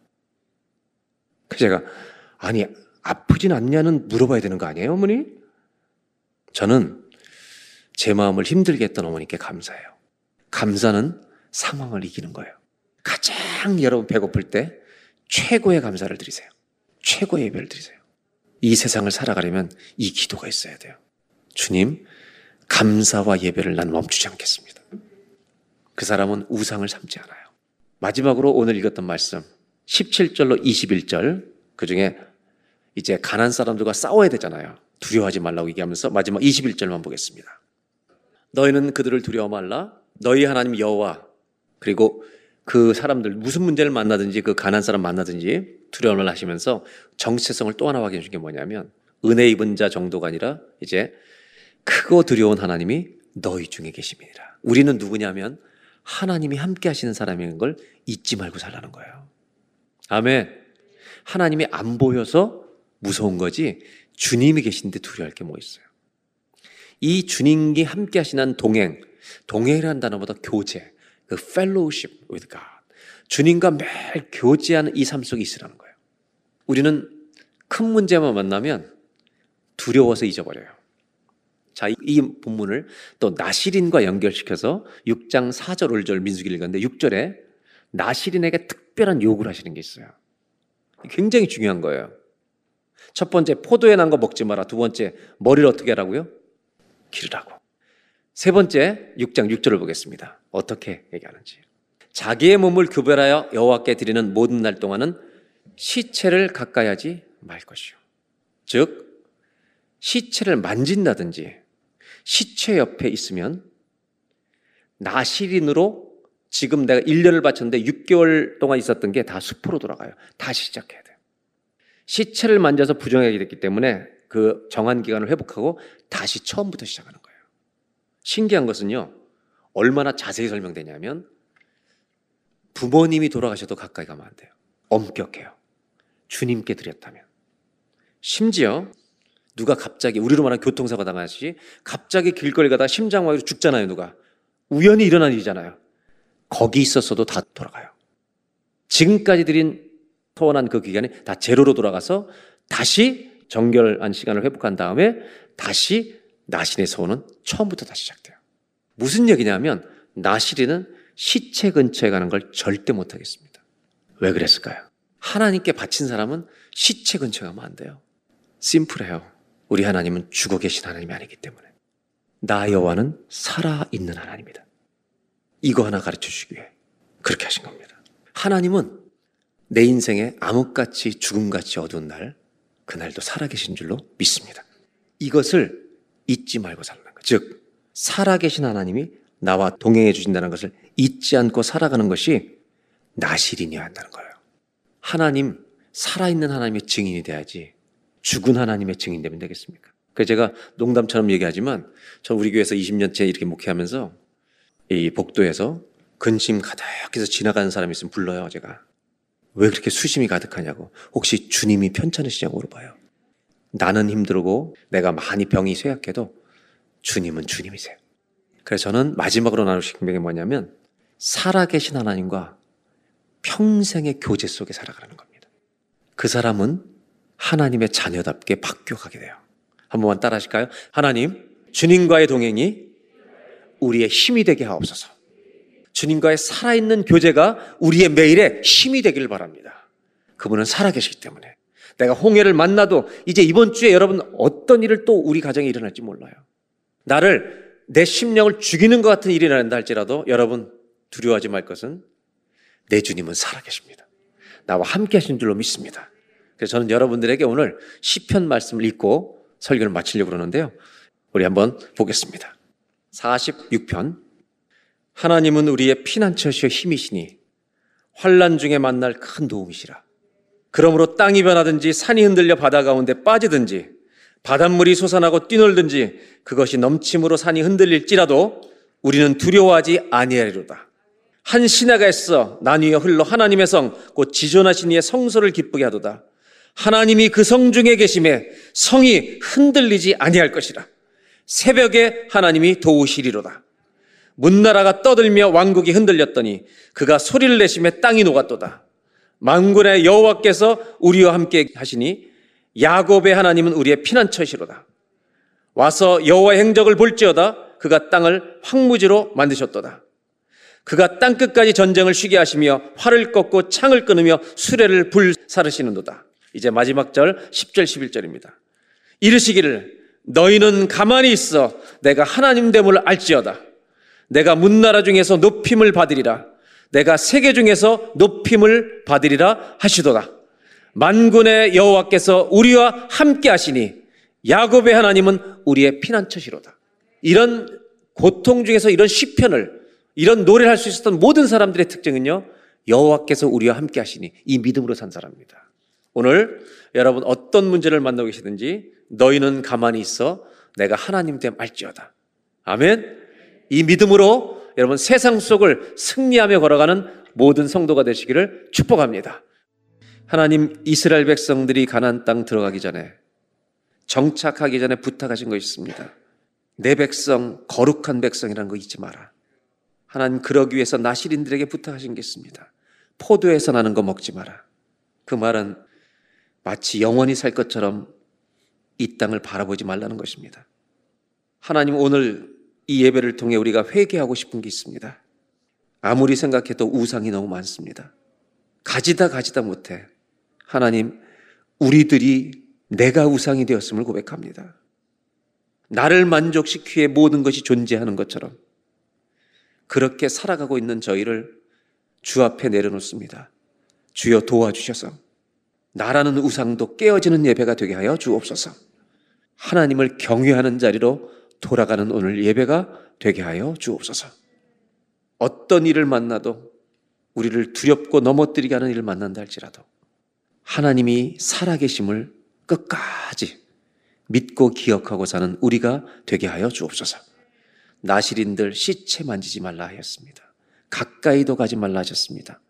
S5: 그래서 제가 아니 아프진 않냐는 물어봐야 되는 거 아니에요 어머니? 저는 제 마음을 힘들게 했던 어머니께 감사해요. 감사는 상황을 이기는 거예요. 가장 여러분 배고플 때 최고의 감사를 드리세요. 최고의 예배를 드리세요. 이 세상을 살아가려면 이 기도가 있어야 돼요. 주님, 감사와 예배를 난 멈추지 않겠습니다. 그 사람은 우상을 삼지 않아요. 마지막으로 오늘 읽었던 말씀 17절로 21절 그 중에 이제 가난 사람들과 싸워야 되잖아요. 두려워하지 말라고 얘기하면서 마지막 21절만 보겠습니다. 너희는 그들을 두려워 말라. 너희 하나님 여호와 그리고 그 사람들 무슨 문제를 만나든지 그 가난 사람 만나든지 두려움을 하시면서 정체성을 또 하나 확인해 준 게 뭐냐면 은혜 입은 자 정도가 아니라 이제 크고 두려운 하나님이 너희 중에 계심이니라. 우리는 누구냐면 하나님이 함께 하시는 사람인 걸 잊지 말고 살라는 거예요. 아멘. 하나님이 안 보여서 무서운 거지 주님이 계신데 두려워할 게뭐 있어요. 이 주님이 함께 하시는 동행, 동행이라는 단어보다 교제, 그 fellowship with God. 주님과 매일 교제하는 이 삶 속에 있으라는 거예요. 우리는 큰 문제만 만나면 두려워서 잊어버려요. 자, 이- 이 본문을 또 나시린과 연결시켜서 6장 4절 5절 민수기를 읽었는데 6절에 나시린에게 특별한 요구를 하시는 게 있어요. 굉장히 중요한 거예요. 첫 번째 포도에 난 거 먹지 마라. 두 번째 머리를 어떻게 하라고요? 기르라고. 세 번째 6장 6절을 보겠습니다. 어떻게 얘기하는지. 자기의 몸을 구별하여 여호와께 드리는 모든 날 동안은 시체를 가까이 하지 말 것이요. 즉 시체를 만진다든지 시체 옆에 있으면 나시린으로 지금 내가 1년을 바쳤는데 6개월 동안 있었던 게 다 수포로 돌아가요. 다시 시작해야 돼요. 시체를 만져서 부정하게 됐기 때문에 그 정한 기간을 회복하고 다시 처음부터 시작하는 거예요. 신기한 것은요, 얼마나 자세히 설명되냐면 부모님이 돌아가셔도 가까이 가면 안 돼요. 엄격해요. 주님께 드렸다면. 심지어 누가 갑자기 우리로 말하면 교통사고 당하시 갑자기 길거리 가다 심장마비로 죽잖아요, 누가. 우연히 일어난 일이잖아요. 거기 있었어도 다 돌아가요. 지금까지 드린 토원한 그 기간이 다 제로로 돌아가서 다시 정결한 시간을 회복한 다음에 다시 나신의 소원은 처음부터 다시 시작돼요. 무슨 얘기냐면 나시리는 시체 근처에 가는 걸 절대 못 하겠습니다. 왜 그랬을까요? 하나님께 바친 사람은 시체 근처에 가면 안 돼요. 심플해요. 우리 하나님은 죽어 계신 하나님이 아니기 때문에. 나 여호와는 살아 있는 하나님이다. 이거 하나 가르쳐 주기 위해 그렇게 하신 겁니다. 하나님은 내 인생에 암흑같이 죽음같이 어두운 날 그날도 살아 계신 줄로 믿습니다. 이것을 잊지 말고 살라는 것. 즉 살아 계신 하나님이 나와 동행해 주신다는 것을 잊지 않고 살아가는 것이 나실인이어야 한다는 거예요. 하나님 살아있는 하나님의 증인이 돼야지 죽은 하나님의 증인 되면 되겠습니까? 그래서 제가 농담처럼 얘기하지만 저 우리 교회에서 20년째 이렇게 목회하면서 이 복도에서 근심 가득해서 지나가는 사람이 있으면 불러요, 제가. 왜 그렇게 수심이 가득하냐고. 혹시 주님이 편찮으시냐고 물어봐요. 나는 힘들고 내가 많이 병이 쇠약해도 주님은 주님이세요. 그래서 저는 마지막으로 싶은 게 뭐냐면 살아계신 하나님과 평생의 교제 속에 살아가는 겁니다. 그 사람은 하나님의 자녀답게 바뀌어가게 돼요. 한 번만 따라 하실까요? 하나님, 주님과의 동행이 우리의 힘이 되게 하옵소서. 주님과의 살아있는 교제가 우리의 매일의 힘이 되기를 바랍니다. 그분은 살아계시기 때문에. 내가 홍해를 만나도 이제 이번 주에 여러분 어떤 일을 또 우리 가정에 일어날지 몰라요. 나를 내 심령을 죽이는 것 같은 일이 일어난다 할지라도 여러분 두려워하지 말 것은 내 주님은 살아계십니다. 나와 함께 하신 줄로 믿습니다. 그래서 저는 여러분들에게 오늘 시편 말씀을 읽고 설교를 마치려고 그러는데요. 우리 한번 보겠습니다. 46편 하나님은 우리의 피난처시여 힘이시니 환란 중에 만날 큰 도움이시라. 그러므로 땅이 변하든지 산이 흔들려 바다 가운데 빠지든지 바닷물이 솟아나고 뛰놀든지 그것이 넘침으로 산이 흔들릴지라도 우리는 두려워하지 아니하리로다. 한 신하가 있어 나뉘어 흘러 하나님의 성, 곧 지존하신 이의 성소를 기쁘게 하도다. 하나님이 그 성 중에 계심에 성이 흔들리지 아니할 것이라. 새벽에 하나님이 도우시리로다. 문나라가 떠들며 왕국이 흔들렸더니 그가 소리를 내심에 땅이 녹았도다. 만군의 여호와께서 우리와 함께 하시니 야곱의 하나님은 우리의 피난처시로다. 와서 여호와의 행적을 볼지어다 그가 땅을 황무지로 만드셨도다. 그가 땅 끝까지 전쟁을 쉬게 하시며 활을 꺾고 창을 끊으며 수레를 불사르시는도다. 이제 마지막 절 10절 11절입니다. 이르시기를 너희는 가만히 있어 내가 하나님 됨을 알지어다. 내가 문나라 중에서 높임을 받으리라. 내가 세계 중에서 높임을 받으리라 하시도다. 만군의 여호와께서 우리와 함께 하시니 야곱의 하나님은 우리의 피난처시로다. 이런 고통 중에서 이런 시편을 이런 노래를 할 수 있었던 모든 사람들의 특징은요. 여호와께서 우리와 함께 하시니 이 믿음으로 산 사람입니다. 오늘 여러분 어떤 문제를 만나고 계시든지 너희는 가만히 있어 내가 하나님 됨 알지어다. 아멘. 이 믿음으로 여러분 세상 속을 승리하며 걸어가는 모든 성도가 되시기를 축복합니다. 하나님 이스라엘 백성들이 가나안 땅 들어가기 전에 정착하기 전에 부탁하신 것이 있습니다. 내 백성 거룩한 백성이라는 거 잊지 마라. 하나님 그러기 위해서 나시린들에게 부탁하신 게 있습니다. 포도에서 나는 거 먹지 마라. 그 말은 마치 영원히 살 것처럼 이 땅을 바라보지 말라는 것입니다. 하나님 오늘 이 예배를 통해 우리가 회개하고 싶은 게 있습니다. 아무리 생각해도 우상이 너무 많습니다. 가지다 가지다 못해. 하나님, 우리들이 내가 우상이 되었음을 고백합니다. 나를 만족시키에 기 모든 것이 존재하는 것처럼 그렇게 살아가고 있는 저희를 주 앞에 내려놓습니다. 주여 도와주셔서 나라는 우상도 깨어지는 예배가 되게 하여 주옵소서. 하나님을 경외하는 자리로 돌아가는 오늘 예배가 되게 하여 주옵소서. 어떤 일을 만나도 우리를 두렵고 넘어뜨리게 하는 일을 만난다 할지라도 하나님이 살아계심을 끝까지 믿고 기억하고 사는 우리가 되게 하여 주옵소서. 나시린들 시체 만지지 말라 하였습니다. 가까이도 가지 말라 하셨습니다.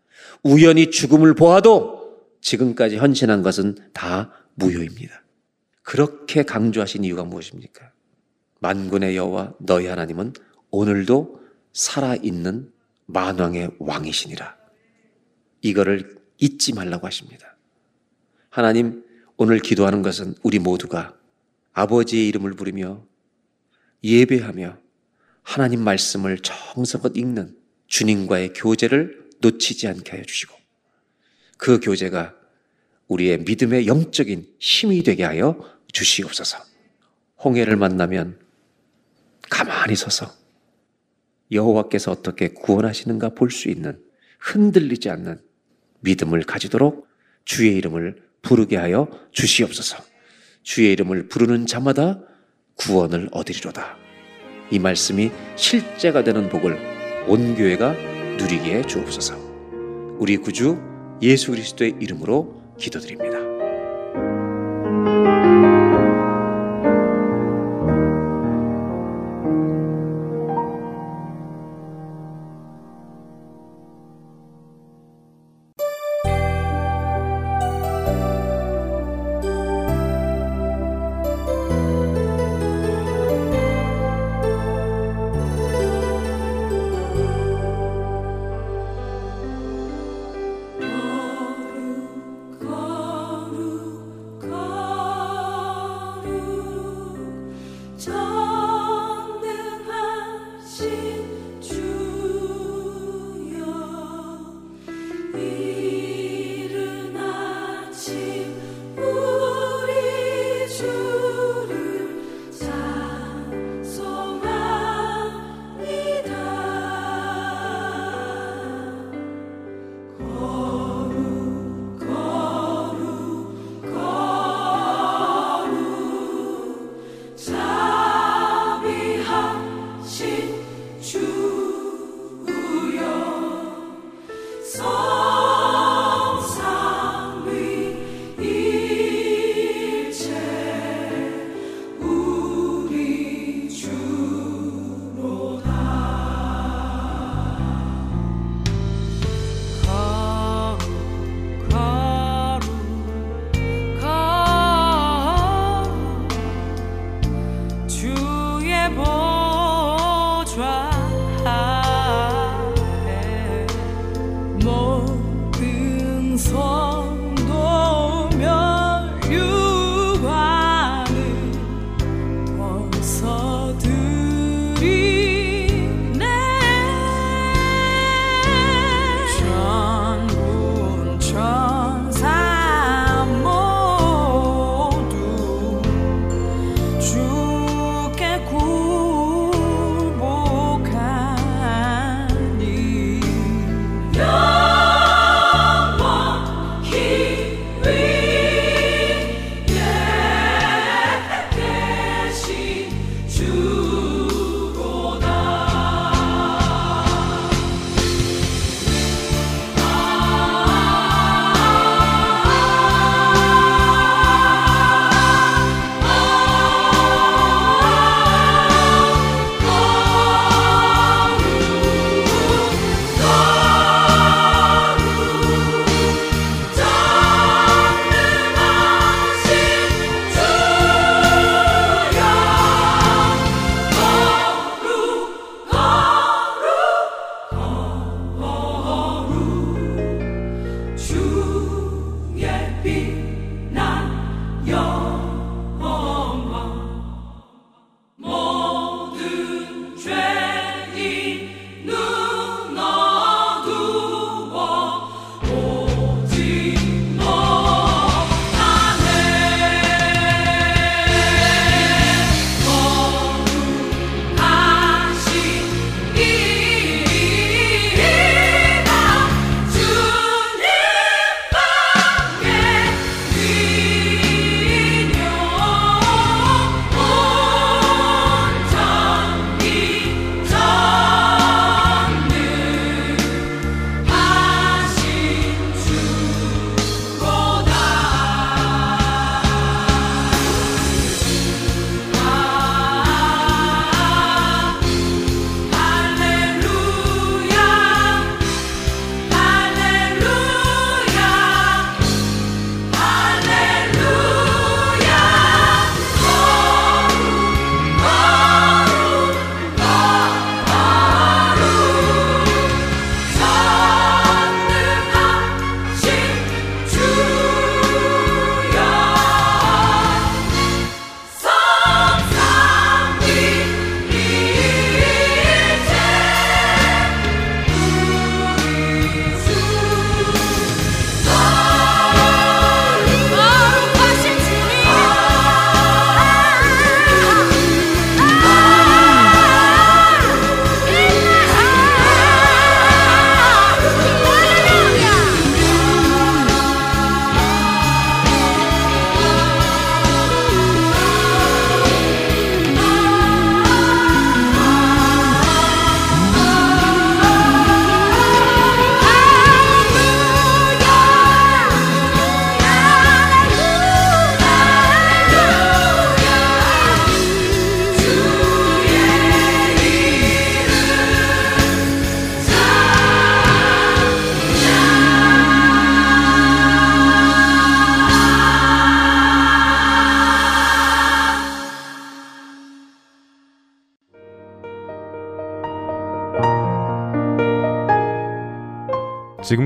S5: 우연히 죽음을 보아도 지금까지 헌신한 것은 다 무효입니다. 그렇게 강조하신 이유가 무엇입니까? 만군의 여호와 너희 하나님은 오늘도 살아있는 만왕의 왕이시니라. 이거를 잊지 말라고 하십니다. 하나님, 오늘 기도하는 것은 우리 모두가 아버지의 이름을 부르며 예배하며 하나님 말씀을 정성껏 읽는
S6: 주님과의 교제를 놓치지 않게 하여 주시고 그 교제가 우리의 믿음의 영적인 힘이 되게 하여 주시옵소서. 홍해를 만나면 가만히 서서 여호와께서 어떻게 구원하시는가 볼 수 있는 흔들리지 않는 믿음을 가지도록 주의 이름을 부르게 하여 주시옵소서. 주의 이름을 부르는 자마다 구원을 얻으리로다. 이 말씀이 실제가 되는 복을 온 교회가 누리게 해 주옵소서. 우리 구주 예수 그리스도의 이름으로 기도드립니다.